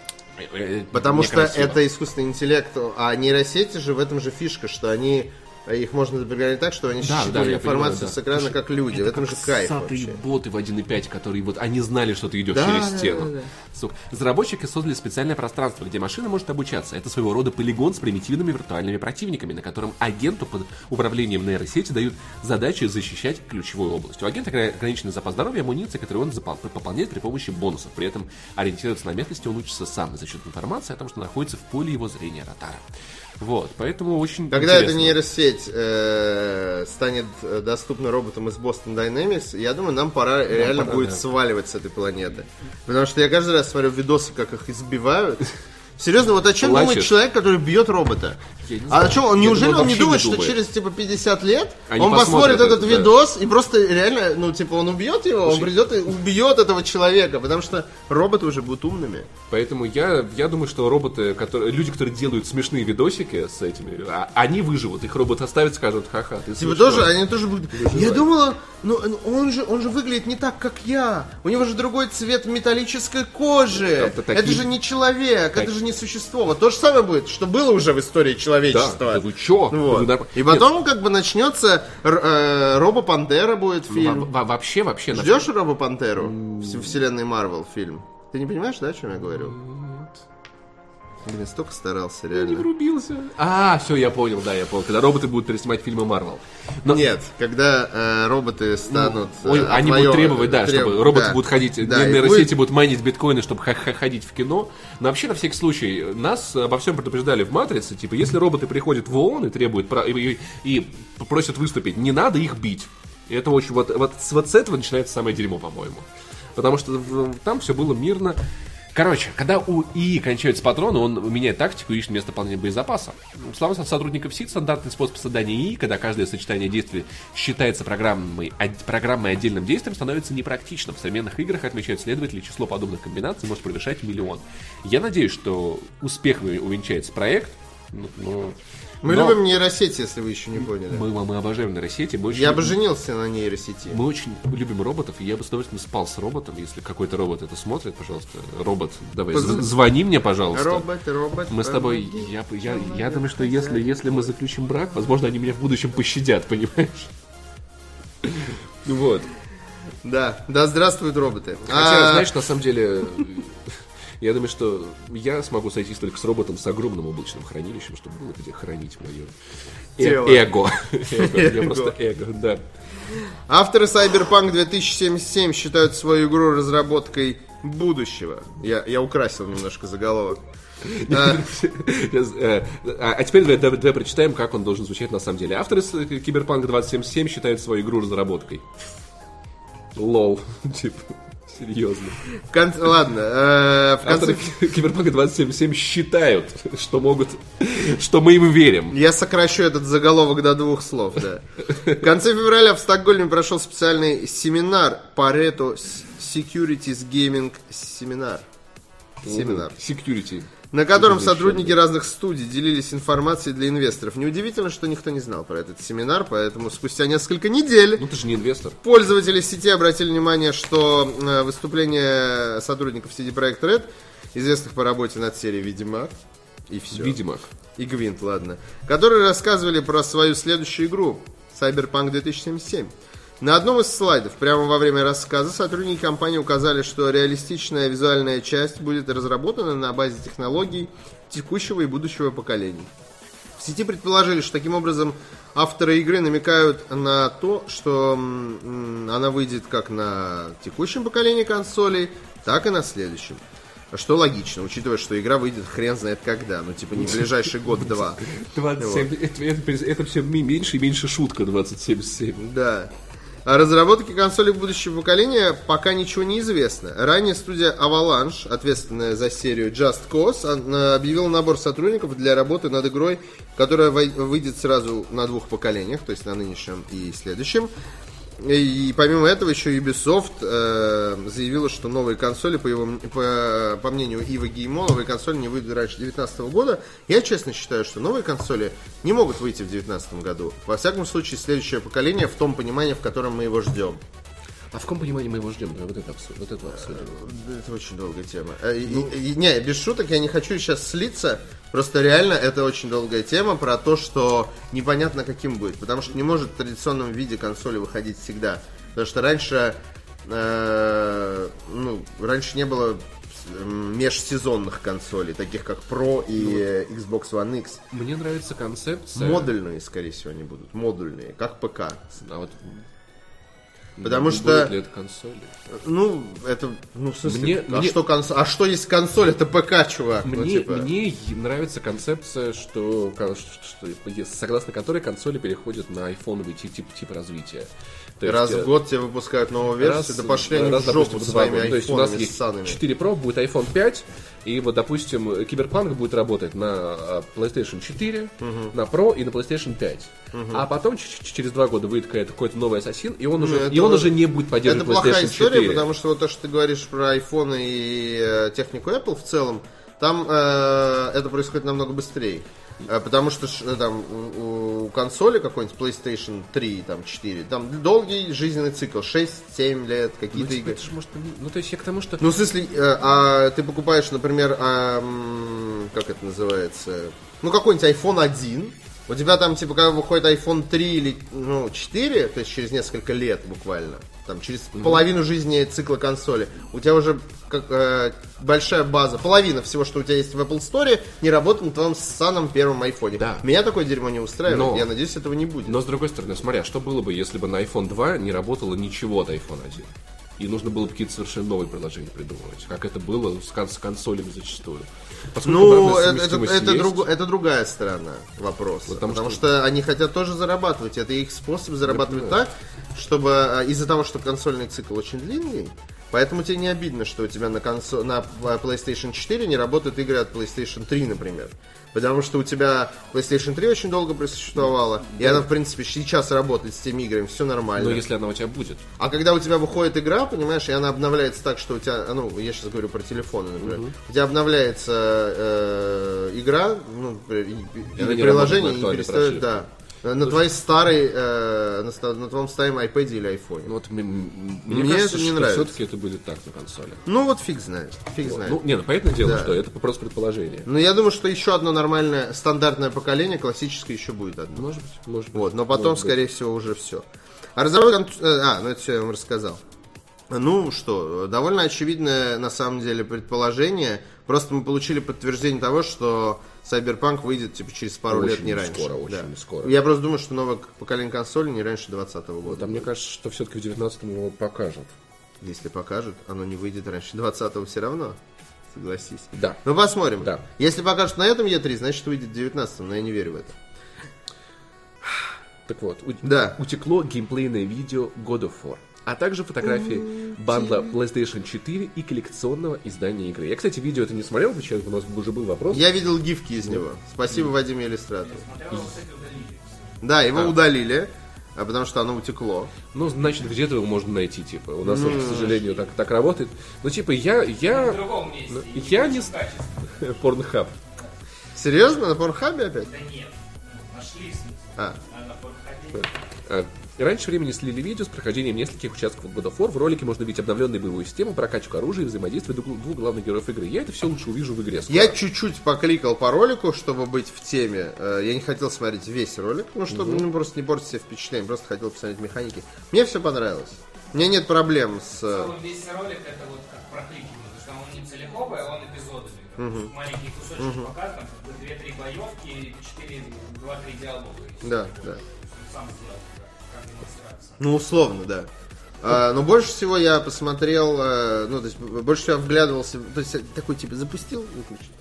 Э, Потому что некрасиво. это искусственный интеллект, а нейросети же в этом же фишка, что они их можно запрограммировать так, что они Да, считывают да, информацию понимаю, с да. экрана как люди. в этом же кайф вообще. боты в 1.5, которые вот они знали, что ты идешь Да, через да, стену. да, да. Сука. Разработчики создали специальное пространство, где машина может обучаться. Это своего рода полигон с примитивными виртуальными противниками, на котором агенту под управлением нейросети дают задачи защищать ключевую область. У агента огра- ограниченный запас здоровья и амуниции, который он пополняет при помощи бонусов. При этом ориентироваться на местности он учится сам за счет информации о том, что находится в поле его зрения ротара. Вот, поэтому очень Когда эта интересно. нейросеть э, станет э, доступна роботам из Boston Dynamics, я думаю, нам пора реально пора, будет да. сваливать с этой планеты. Потому что я каждый раз смотрю видосы, как их избивают. Серьезно, вот о чем Плачешь. думает человек, который бьет робота? А о чем он? Неужели думаю, он не вообще не думает, что думает. через типа 50 лет Они он посмотрит этот это, да. видос и просто реально, ну типа он убьет его, он придет и убьет этого человека, потому что роботы уже будут умными. Поэтому я, я думаю, что роботы, которые, люди, которые делают смешные видосики с этими, а- они выживут. Их робот оставит, скажут, ха-ха, ты Типа смешной». тоже, они тоже будут. Я думала, ну ну, он же, он же выглядит не так, как я. У него же другой цвет металлической кожи. Это такие- Это же не человек, это же не существо. Вот то же самое будет, что было уже в истории Да, человечества. да вы чё? Вот. Вы И потом как бы начнется э, Робо Пантера будет Нет, фильм. во- во- вообще, вообще... Ждешь Робо Пантеру? В вселенной Марвел фильм. Ты не понимаешь, да, о чем я говорю? Блин, столько старался, Не реально. врубился. А, все, я понял, да, я понял. Когда роботы будут переснимать фильмы Марвел. Но- Нет, когда э, роботы станут... Ой, э, они будут требовать, да, треб- чтобы роботы да, будут ходить, да, не- нейросети будет- будут майнить биткоины, чтобы ходить в кино. Но вообще, на всякий случай, нас обо всем предупреждали в «Матрице», типа, если роботы приходят в ООН и требуют, и, и- и просят выступить, не надо их бить. И это очень, вот, вот, с- вот с этого начинается самое дерьмо, по-моему. Потому что в- там все было мирно. Короче, когда у ИИ кончаются патроны, он меняет тактику и ищет место выполнения боезапаса. Слава сотрудников СИД, стандартный способ создания ИИ, когда каждое сочетание действий считается программой, од- программой отдельным действием, становится непрактичным. В современных играх, отмечают следователи, число подобных комбинаций может превышать миллион. Я надеюсь, что успех увенчается проект, ну, ну, Мы но любим нейросети, если вы еще не поняли. мы, мы обожаем нейросети. Мы очень, Я бы женился на нейросети. мы очень любим роботов, и я бы с удовольствием спал с роботом. Если какой-то робот это смотрит, пожалуйста, робот, давай, Поз- звони мне, пожалуйста. Робот, робот. Мы с тобой, робот. я, я, я думаю, что если, если мы заключим брак, возможно, они меня в будущем пощадят, понимаешь? Вот. Да, да, здравствуют роботы. Хотя, А, знаешь, на самом деле, я думаю, что я смогу сойтись только с роботом с огромным облачным хранилищем, чтобы было где хранить мое Тело. эго. Эго. Я просто эго, да. Авторы Cyberpunk 2077 считают свою игру разработкой будущего. Я, я украсил немножко заголовок. А, э, А а теперь давай, давай- давай прочитаем, как он должен звучать на самом деле. Авторы э, Киберпанк 2077 считают свою игру разработкой. Lol. Типа, серьезно. кон- Ладно, э, в конце... Авторы Киберпанка 2077 считают, что могут, что мы им верим. Я сокращу этот заголовок до двух слов, да. В конце февраля в Стокгольме прошел специальный семинар Pareto Securities Gaming семинар. Семинар. Security. На котором сотрудники разных студий делились информацией для инвесторов. Неудивительно, что никто не знал про этот семинар, поэтому спустя несколько недель Ну ты же не инвестор. пользователи сети обратили внимание, что э, выступления сотрудников CD Projekt Red, известных по работе над серией «Ведьмак», и все. Видимо. И Гвинт, ладно. Которые рассказывали про свою следующую игру Cyberpunk 2077. На одном из слайдов, прямо во время рассказа, сотрудники компании указали, что реалистичная визуальная часть будет разработана на базе технологий текущего и будущего поколений. В сети предположили, что таким образом авторы игры намекают на то, что она выйдет как на текущем поколении консолей, так и на следующем. Что логично, учитывая, что игра выйдет хрен знает когда, ну типа не в ближайший год-два. 27, это, это, это все меньше и меньше шутка 27,7. Да. О разработке консолей будущего поколения пока ничего не известно. Ранее студия Avalanche, ответственная за серию Just Cause, объявила набор сотрудников для работы над игрой, которая выйдет сразу на двух поколениях, то есть на нынешнем и следующем. И помимо этого еще Ubisoft э, заявила, что новые консоли, по, его, по, по мнению Ива Геймо, новые консоли не выйдут раньше 2019 года. Я честно считаю, что новые консоли не могут выйти в 2019 году. Во всяком случае, следующее поколение в том понимании, в котором мы его ждем. А в каком понимании мы его ждем? Давай вот это обсудим. Вот это обсудим. Это очень долгая тема. Э, и- и- не, без шуток, я не хочу сейчас слиться. Просто реально это очень долгая тема про то, что непонятно каким будет. Потому что не может в традиционном виде консоли выходить всегда. Потому что раньше, э, ну, раньше не было межсезонных консолей, таких как Pro и э, Xbox One X. Мне нравится концепция. Модульные, скорее всего, они будут. Модульные, как ПК. А вот Потому будут что- ли это консоли? Ну, это, ну, в смысле, Мне- а, мне- Что консоль, а что есть консоль? Это ПК, чувак. ну, Мне, типа. мне нравится концепция, что, что, что- согласно которой консоли переходят на айфоновый тип, тип, тип развития. То Раз э, в год тебе выпускают новую версию, да пошли они раз, в жопу допустим, своими года. То есть у нас айфонами есть ссаными. 4 Pro, будет iPhone 5, и вот, допустим, Киберпанк будет работать на а, PlayStation 4, на Pro и на PlayStation 5. А потом через два года выйдет какой-то, какой-то новый Ассасин, и он, уже, это и он уже не будет Это поддерживать плохая PlayStation история, 4. потому что вот то, что ты говоришь про айфоны и э, технику Apple в целом, там э, это происходит намного быстрее. Э, Потому что э, там у, консоли какой-нибудь PlayStation 3, там 4, там долгий жизненный цикл, 6-7 лет, Ну, какие-то типа, игры. это ж может, ну, то есть я к тому, что... Ну, в смысле, э, а ты покупаешь, например, а, как это называется, ну, какой-нибудь iPhone 1, у тебя там, типа, когда выходит iPhone 3 или, ну, 4, то есть через несколько лет буквально, там, через половину жизни цикла консоли, у тебя уже как, э, большая база, половина всего, что у тебя есть в Apple Store, не работает на твоем ссаном первом айфоне. Да. Меня такое дерьмо не устраивает, Но- я надеюсь, этого не будет. Но с другой стороны, смотри, а что было бы, если бы на iPhone 2 не работало ничего от iPhone 1? И нужно было бы какие-то совершенно новые приложения придумывать, как это было с, кон- с консолями зачастую. Поскольку Ну, это, это, это, есть, друг- это другая сторона вопроса. Потому Потому, что- что... они хотят тоже зарабатывать. Это их способ зарабатывать так, чтобы а, из-за того, что консольный цикл очень длинный, Поэтому тебе не обидно, что у тебя на, консо... на PlayStation 4 не работают игры от PlayStation 3, например. Потому что у тебя PlayStation 3 очень долго просуществовала, и она, в принципе, сейчас работает с теми играми, все нормально. Но если она у тебя будет. А когда у тебя выходит игра, понимаешь, и она обновляется так, что у тебя, ну, я сейчас говорю про телефоны, например, у тебя обновляется э, игра, ну, и- и- И не приложение, на не перестает, да. На твоей старой, э, на, на твоем старом iPad или iPhone. Ну, вот м- м- Мне мне кажется, это не что нравится. все-таки это будет так на консоли. Ну вот фиг знает, фиг знает. Ну, не, ну, понятное дело, Да. что это просто предположение. Но я думаю, что еще одно нормальное стандартное поколение, классическое, еще будет одно. Может быть, может быть. Вот, но потом, Может быть. скорее всего, уже все. А разработка... э, А, ну это все я вам рассказал. Ну что, довольно очевидное на самом деле предположение. Просто мы получили подтверждение того, что Cyberpunk выйдет типа через пару Очень лет, не раньше. скоро, очень скоро. Я просто думаю, что новое поколение консолей не раньше 2020 года. Да, мне кажется, что все-таки в 19-м его покажут. Если покажут, оно не выйдет раньше 20 все равно. Согласись. Да. Ну посмотрим. Да. Если покажут на этом E3, значит выйдет в 19 но я не верю в это. Так вот, у- Да. утекло геймплейное видео God of War, а также фотографии бандла PlayStation 4 и коллекционного издания игры. Я, кстати, видео это не смотрел, почему у нас уже был вопрос. Я видел гифки из него. Спасибо, Вадим Иллюстратор. Смотрел, его, кстати, удалили. Да, его А. удалили, а потому что оно утекло. Ну, значит, где-то его можно найти, типа. У нас, вот, к сожалению, так, так работает. Ну, типа, я, В я, другом месте. Ну, я не порнхаб. Серьезно? На Порнхабе опять? Да нет. Нашли в смысле. А. А Раньше времени слили видео с прохождением нескольких участков God of War. В ролике можно видеть обновленную боевую систему, прокачку оружия и взаимодействие двух, главных героев игры. Я это все лучше увижу в игре. скоро. Я чуть-чуть покликал по ролику, чтобы быть в теме. Э, Я не хотел смотреть весь ролик, ну, чтобы ну, просто не портить себе впечатление, просто хотел посмотреть механики. Мне все понравилось. У меня нет проблем с... э, целом весь ролик это вот как прокликивание, потому что там он не целиковый, а он эпизодами. Как Маленький кусочек показан, как бы 2-3 боевки, 4, 2-3 диалога. Да, да. Сам сделал. Ну, условно, да. А, но больше всего я посмотрел, э, ну, то есть, больше всего вглядывался, то есть, такой, типа, запустил, выключил.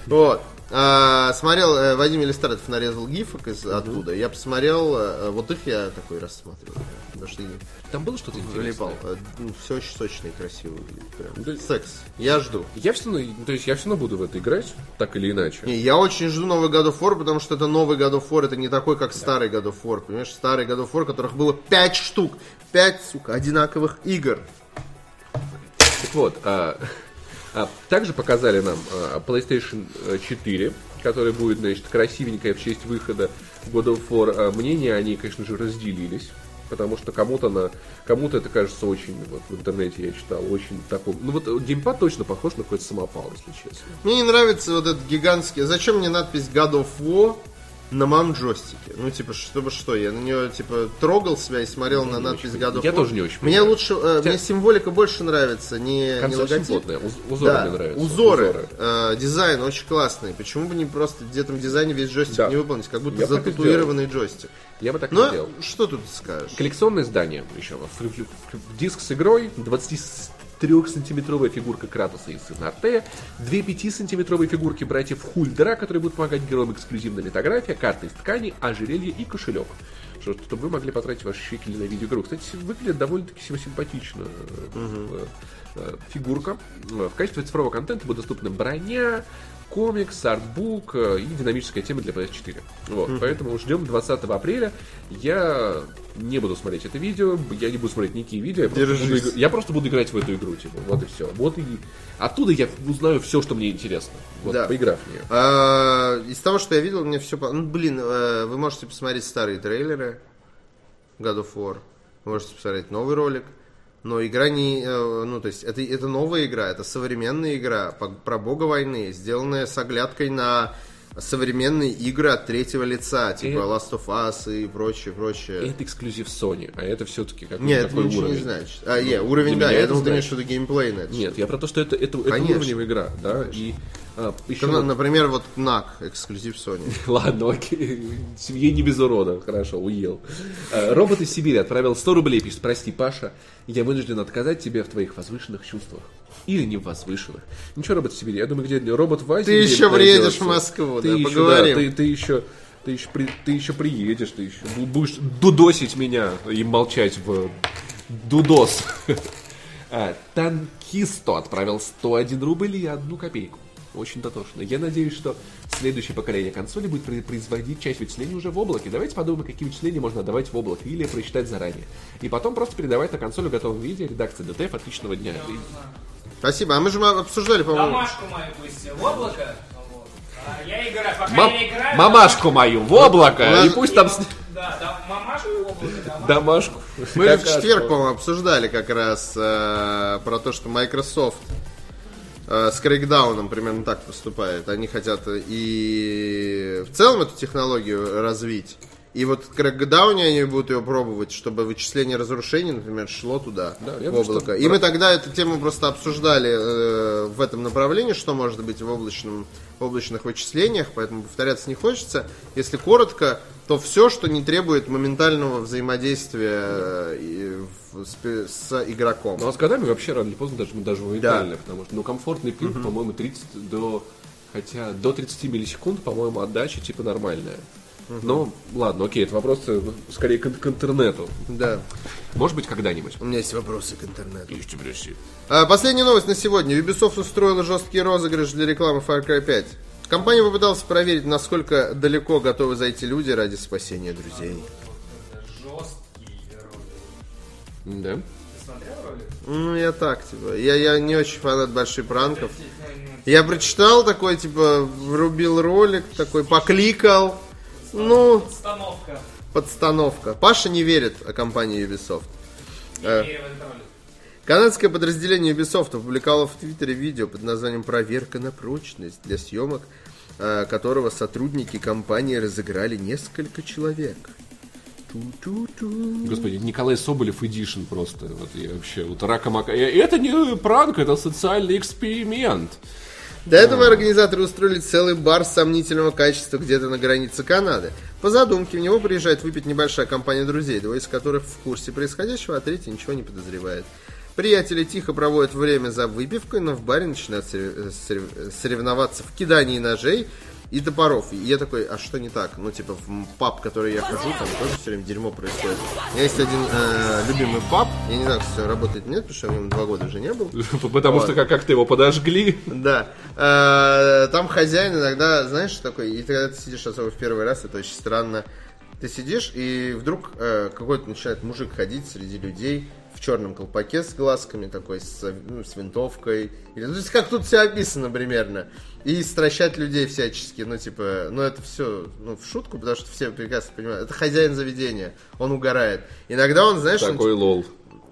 Вот. А, смотрел, э, Вадим Иллюстратов нарезал гифок из оттуда. Я посмотрел, э, вот их я такой рассматривал. Потому что Там было что-то интересное? все очень сочно и красиво выглядит. Прям. Да. Секс. Я жду. Я все равно, то есть я все равно буду в это играть, так или иначе. Не, я очень жду новый God of War, потому что это новый God of War, это не такой, как старый God of War. Понимаешь, старый God of War, которых было 5 штук. 5, сука, одинаковых игр. Так вот, а, а, также показали нам а, PlayStation 4, который будет, значит, красивенькая в честь выхода God of War. А, мнения они, конечно же, разделились. Потому что кому-то на кому-то это кажется очень, вот в интернете я читал, очень такой. Ну вот геймпад точно похож на какой-то самопал, если честно. Мне не нравится вот этот гигантский... Зачем мне надпись God of War на моем джойстике? Ну, типа, чтобы что? Я на нее, типа, трогал себя и смотрел на надпись War. Я тоже не очень Мне понимаю. лучше... э, Хотя- Мне символика больше нравится, не, не Концепт очень логотип. плотная, уз- узоры да, мне нравятся. Узоры, э, дизайн очень классный. Почему бы не просто в этом дизайне весь джойстик Да. не выполнить, как будто Я зататуированный джойстик. Я бы так Но сделал. что тут скажешь? Коллекционное издание еще. Диск с игрой, 23-сантиметровая фигурка Кратоса и сына Артея, две 5-сантиметровые фигурки братьев Хульдера, которые будут помогать героям эксклюзивная литография, карты из ткани, ожерелье и кошелек. Что- Чтобы вы могли потратить ваши щекели на видеоигру. Кстати, выглядит довольно-таки симпатично э, э, фигурка. В качестве цифрового контента будет доступна броня, комикс, артбук э, и динамическая тема для PS4. Вот, поэтому ждем 20 апреля. Я не буду смотреть это видео, я не буду смотреть никакие видео, я просто, буду, я просто буду играть в эту игру, типа, вот и все. Вот и оттуда я узнаю все, что мне интересно, вот, Да. поиграв в нее. А, из того, что я видел, мне все... Ну, блин, э, вы можете посмотреть старые трейлеры God of War. Вы можете посмотреть новый ролик. Но игра не... э, Ну, то есть, это, это новая игра, это современная игра по- про бога войны, сделанная с оглядкой на современные игры от третьего лица, типа И- Last of Us и прочее, прочее. Это эксклюзив Sony, а это все-таки как Нет, это ничего уровень. не значит. А, не, уровень, Для да, я думал, ты имеешь в виду геймплей на это. Нет, я про то, что это, это, это Конечно. уровневая игра, да, и а, еще... Как, Например, вот NAC, эксклюзив Sony. Ладно, окей. Семье не без урода. Хорошо, уел. Э, Робот из Сибири отправил 100 рублей, пишет, прости, Паша, я вынужден отказать тебе в твоих возвышенных чувствах. Или не возвышенных. Ничего, робот из Сибири. Я думаю, где робот в Азии Ты еще приедешь в Москву, ты да, еще, поговорим. ты, ты еще, ты еще, при- ты еще приедешь, ты еще бу- будешь дудосить меня и молчать в дудос. А, Танкисто отправил 101 рубль и одну копейку. Очень дотошно. Я надеюсь, что следующее поколение консоли будет производить часть вычислений уже в облаке. Давайте подумаем, какие вычисления можно отдавать в облако или просчитать заранее. И потом просто передавать на консоль в готовом виде редакции DTF. Отличного дня. И- Спасибо. А мы же обсуждали, по-моему. Домашку мою пусть в облако. А я играю, пока Ма- я играю... мамашку мою в облако, нас- и пусть там... Да, да, мамашку в облако, домашку. Домашку. Мы же в четверг, по-моему, обсуждали как раз э, про то, что Microsoft с крейкдауном примерно так поступает. Они хотят и в целом эту технологию развить. И вот в крейкдауне они будут ее пробовать, чтобы вычисление разрушений, например, шло туда, Да, в думаю, что- облако. И мы тогда эту тему просто обсуждали э, в этом направлении, что может быть в, облачном, в облачных вычислениях, поэтому повторяться не хочется. Если коротко, то все, что не требует моментального взаимодействия э, с, с игроком. Ну а с годами вообще рано или поздно даже, даже моментально, потому что ну, комфортный пинг, по-моему, 30 до... Хотя до 30 миллисекунд, по-моему, отдача типа нормальная. Но, ладно, окей, это вопрос э, скорее к, к интернету. Да, Может быть, когда-нибудь. у меня есть вопросы к интернету. Ишь А, Последняя новость на сегодня. Ubisoft устроила жесткий розыгрыш для рекламы Far Cry 5. Компания попыталась проверить, насколько далеко готовы зайти люди ради спасения друзей. Жесткий ролик. Да? Ты смотрел ролик? Ну, я так, типа. Я, я не очень фанат больших пранков. Я прочитал такой, типа, врубил ролик, такой, покликал. Ну, Установка. подстановка. Паша не верит о компании Ubisoft. Не Э. верю в этот ролик. Канадское подразделение Ubisoft опубликовало в Твиттере видео под названием «Проверка на прочность», для съемок которого сотрудники компании разыграли несколько человек. Ту-ту-ту. Господи, Николай Соболев Эдишн просто. Вот я вообще, вот рака мака. Э, Это не пранк, это социальный эксперимент. До этого организаторы устроили целый бар сомнительного качества где-то на границе Канады. По задумке в него приезжает выпить небольшая компания друзей, двое из которых в курсе происходящего, а третий ничего не подозревает. Приятели тихо проводят время за выпивкой, но в баре начинают сорев- сорев- соревноваться в кидании ножей и топоров. И я такой, а что не так? Ну, типа, в паб, который я хожу, там тоже все время дерьмо происходит. У меня есть один э, любимый паб, я не знаю, как все работает, нет, потому что я в нем два года уже не был. Потому Вот. что как- как-то его подожгли. Да. Э, Там хозяин иногда, знаешь, что такое, и ты, когда ты сидишь особо в первый раз, это очень странно. Ты сидишь, и вдруг э, какой-то начинает мужик ходить среди людей черном колпаке с глазками, такой, с, ну, с винтовкой. Или, ну, то есть, как тут все описано примерно. И стращать людей всячески, ну, типа, ну, это все, ну, в шутку, потому что все прекрасно понимают. Это хозяин заведения, он угорает. Иногда он, знаешь, он, Такой лол.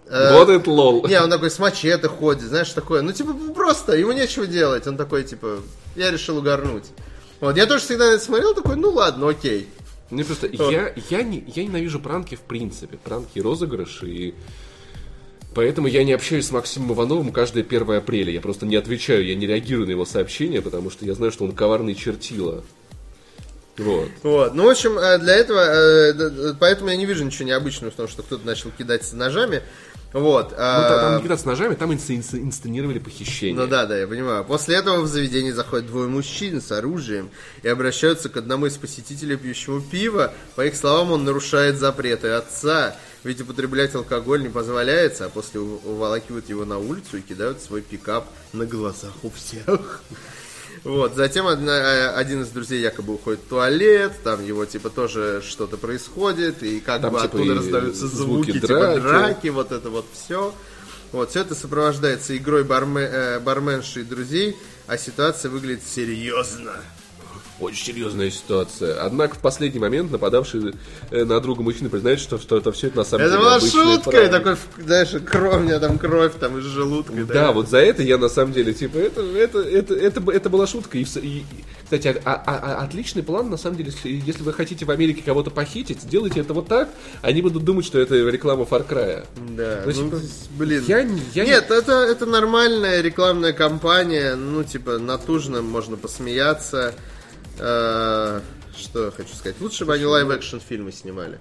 Э, Вот это лол. не, он такой с мачете ходит, знаешь, такое. Ну, типа, просто, ему нечего делать. Он такой, типа, я решил угорнуть. Вот, я тоже всегда на это смотрел, такой, ну ладно, окей. Мне просто, я, я, не, я ненавижу пранки в принципе, пранки и розыгрыши, и поэтому я не общаюсь с Максимом Ивановым каждое 1 апреля. Я просто не отвечаю, я не реагирую на его сообщения, потому что я знаю, что он коварный чертила. Вот. Вот, ну, в общем, э, для этого, э, поэтому я не вижу ничего необычного в том, что кто-то начал кидать с ножами. Вот. Ну, та- там а, не кидаться ножами, там инс- инс- инсценировали похищение. Ну да, да, я понимаю. После этого в заведение заходят двое мужчин с оружием и обращаются к одному из посетителей, пьющему пиво. По их словам, он нарушает запреты отца, ведь употреблять алкоголь не позволяется, а после уволакивают его на улицу и кидают свой пикап на глазах у всех. Вот, затем одна- э, один из друзей якобы уходит в туалет, там его типа тоже что-то происходит, и как Там, бы типа, оттуда раздаются звуки звуки, типа драки. драки, вот это вот все. Вот, все это сопровождается игрой барме, э, барменши и друзей, а ситуация выглядит серьезно. Очень серьезная ситуация. Однако в последний момент нападавший э, на друга мужчина признает, что, что это все это на самом Это деле была обычная шутка, пранк. и такой, знаешь, кровь, у меня там кровь там из желудка. Да, вот за это я на самом деле, типа, это, это, это, это, это была шутка. И, и- кстати, а- а- а- отличный план, на самом деле, если, если вы хотите в Америке кого-то похитить, сделайте это вот так, они будут думать, что это реклама Far Cry. Да, Ну, типа, блин. я я не- Нет, это, это нормальная рекламная кампания, ну, типа, натужно можно посмеяться. Э, что я хочу сказать? Лучше бы они live-action фильмы снимали.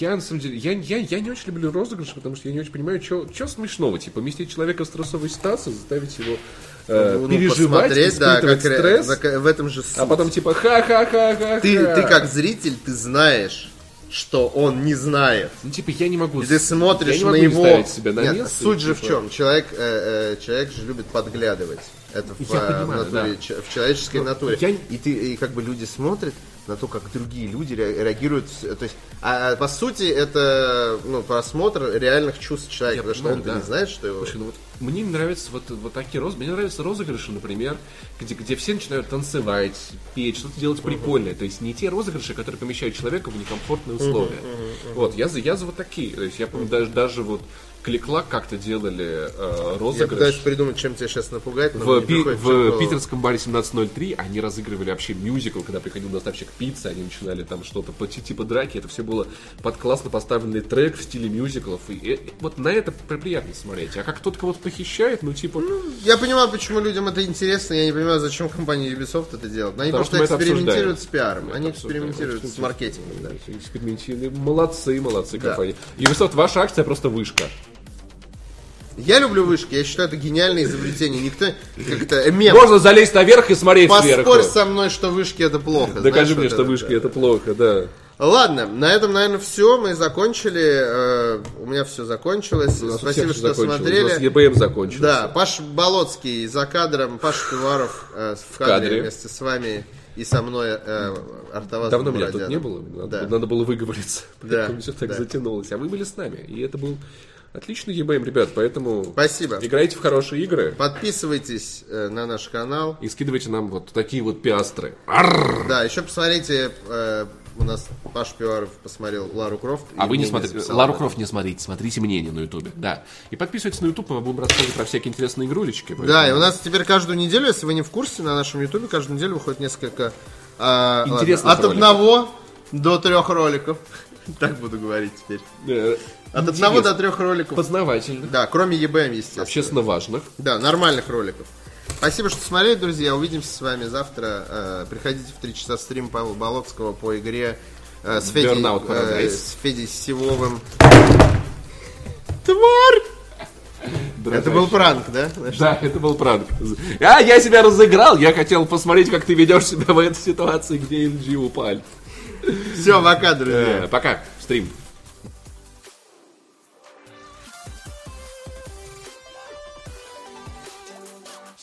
Я, на самом деле, я, я, я не очень люблю розыгрыши, потому что я не очень понимаю, что смешного. Типа, поместить человека в стрессовую ситуацию, заставить его э, Ну, переживать, посмотреть, да, испытывать как, ре- стресс, за- в этом же а суть. потом типа ха-ха-ха-ха. ты, ты как зритель, ты знаешь, что он не знает. Ну, типа, я не могу... И ты смотришь я не на могу не его... ставить себя на Нет, место, суть же в типа, чем? Человек, э, э, человек же любит подглядывать. Это в, Я э, понимаю, в натуре, да. в человеческой Ну, натуре. я- И ты, и как бы люди смотрят на то, как другие люди ре- реагируют. То есть, а, а, по сути, это ну, просмотр реальных чувств человека, Я потому что понимаю, он-то да. не знает, что его... Слушай, ну вот мне не нравятся вот, вот такие розыгрыши. Мне нравятся розыгрыши, например, где, где все начинают танцевать, петь, что-то делать прикольное. То есть не те розыгрыши, которые помещают человека в некомфортные условия. Вот, я за, я за вот такие. То есть я помню, даже, даже вот Кликлак как-то делали э, Я розыгрыш. пытаюсь придумать, чем тебя сейчас напугать, В, пи- в голову. питерском баре 1703 они разыгрывали вообще мюзикл, когда приходил доставщик пиццы, они начинали там что-то типа драки, это все было под классно поставленный трек в стиле мюзиклов, и, э, вот на это при- приятно смотреть. А как кто-то кого-то похищает, ну типа, Я понимаю, почему людям это интересно, я не понимаю, зачем компания Ubisoft это делает. Но они Потому просто экспериментируют с пиаром, Мы они экспериментируют с маркетингом. Да. экспериментивные. Молодцы, молодцы Да. Ubisoft, ваша акция просто вышка. Я люблю вышки, я считаю, это гениальное изобретение. Никто как-то мем. Можно залезть наверх и смотреть Поспорь сверху. со мной, что вышки это плохо. Докажи Знаешь, мне, что это, вышки да. это плохо, да. Ладно, на этом, наверное, все. Мы закончили. Э, У меня все закончилось. У нас Спасибо, всех что закончилось. смотрели. У нас ЕБМ закончился. Да, Паш Болоцкий за кадром, Паш Пиваров э, в кадре, кадре. вместе с вами и со мной э, Артаваз Давно меня тут не было, надо, Да. надо было выговориться. Да, Поэтому все так да. затянулось. А вы были с нами. И это был отличный ЕБМ, ребят. Поэтому Спасибо. играйте в хорошие игры Подписывайтесь э, на наш канал. и скидывайте нам вот такие вот пиастры. Да, еще посмотрите, э, у нас Паш Пиваров посмотрел Лару Крофт. А вы не смотрите. записал. Лару Крофт не смотрите, смотрите мнение на Ютубе. Да. И подписывайтесь на Ютуб, мы будем рассказывать про всякие интересные игрулечки. Да, и у нас теперь каждую неделю, если вы не в курсе, на нашем ютубе каждую неделю выходит несколько... ладно, Интересных От роликов. одного до трех роликов. Так буду говорить теперь. От одного до трех роликов. Познавательных, Да, кроме ЕБМ, естественно. общественно важных. Да, нормальных роликов. Спасибо, что смотрели, друзья. Увидимся с вами завтра. Э, Приходите в 3 часа стрим Павла Болотского по игре э, с Федей, э, с Федей Сивовым. Тварь! Это был пранк, да? Да, это был пранк. А, я себя разыграл, я хотел посмотреть, как ты ведешь себя в этой ситуации, где LG упали. Все, пока, друзья. Э, Пока, стрим.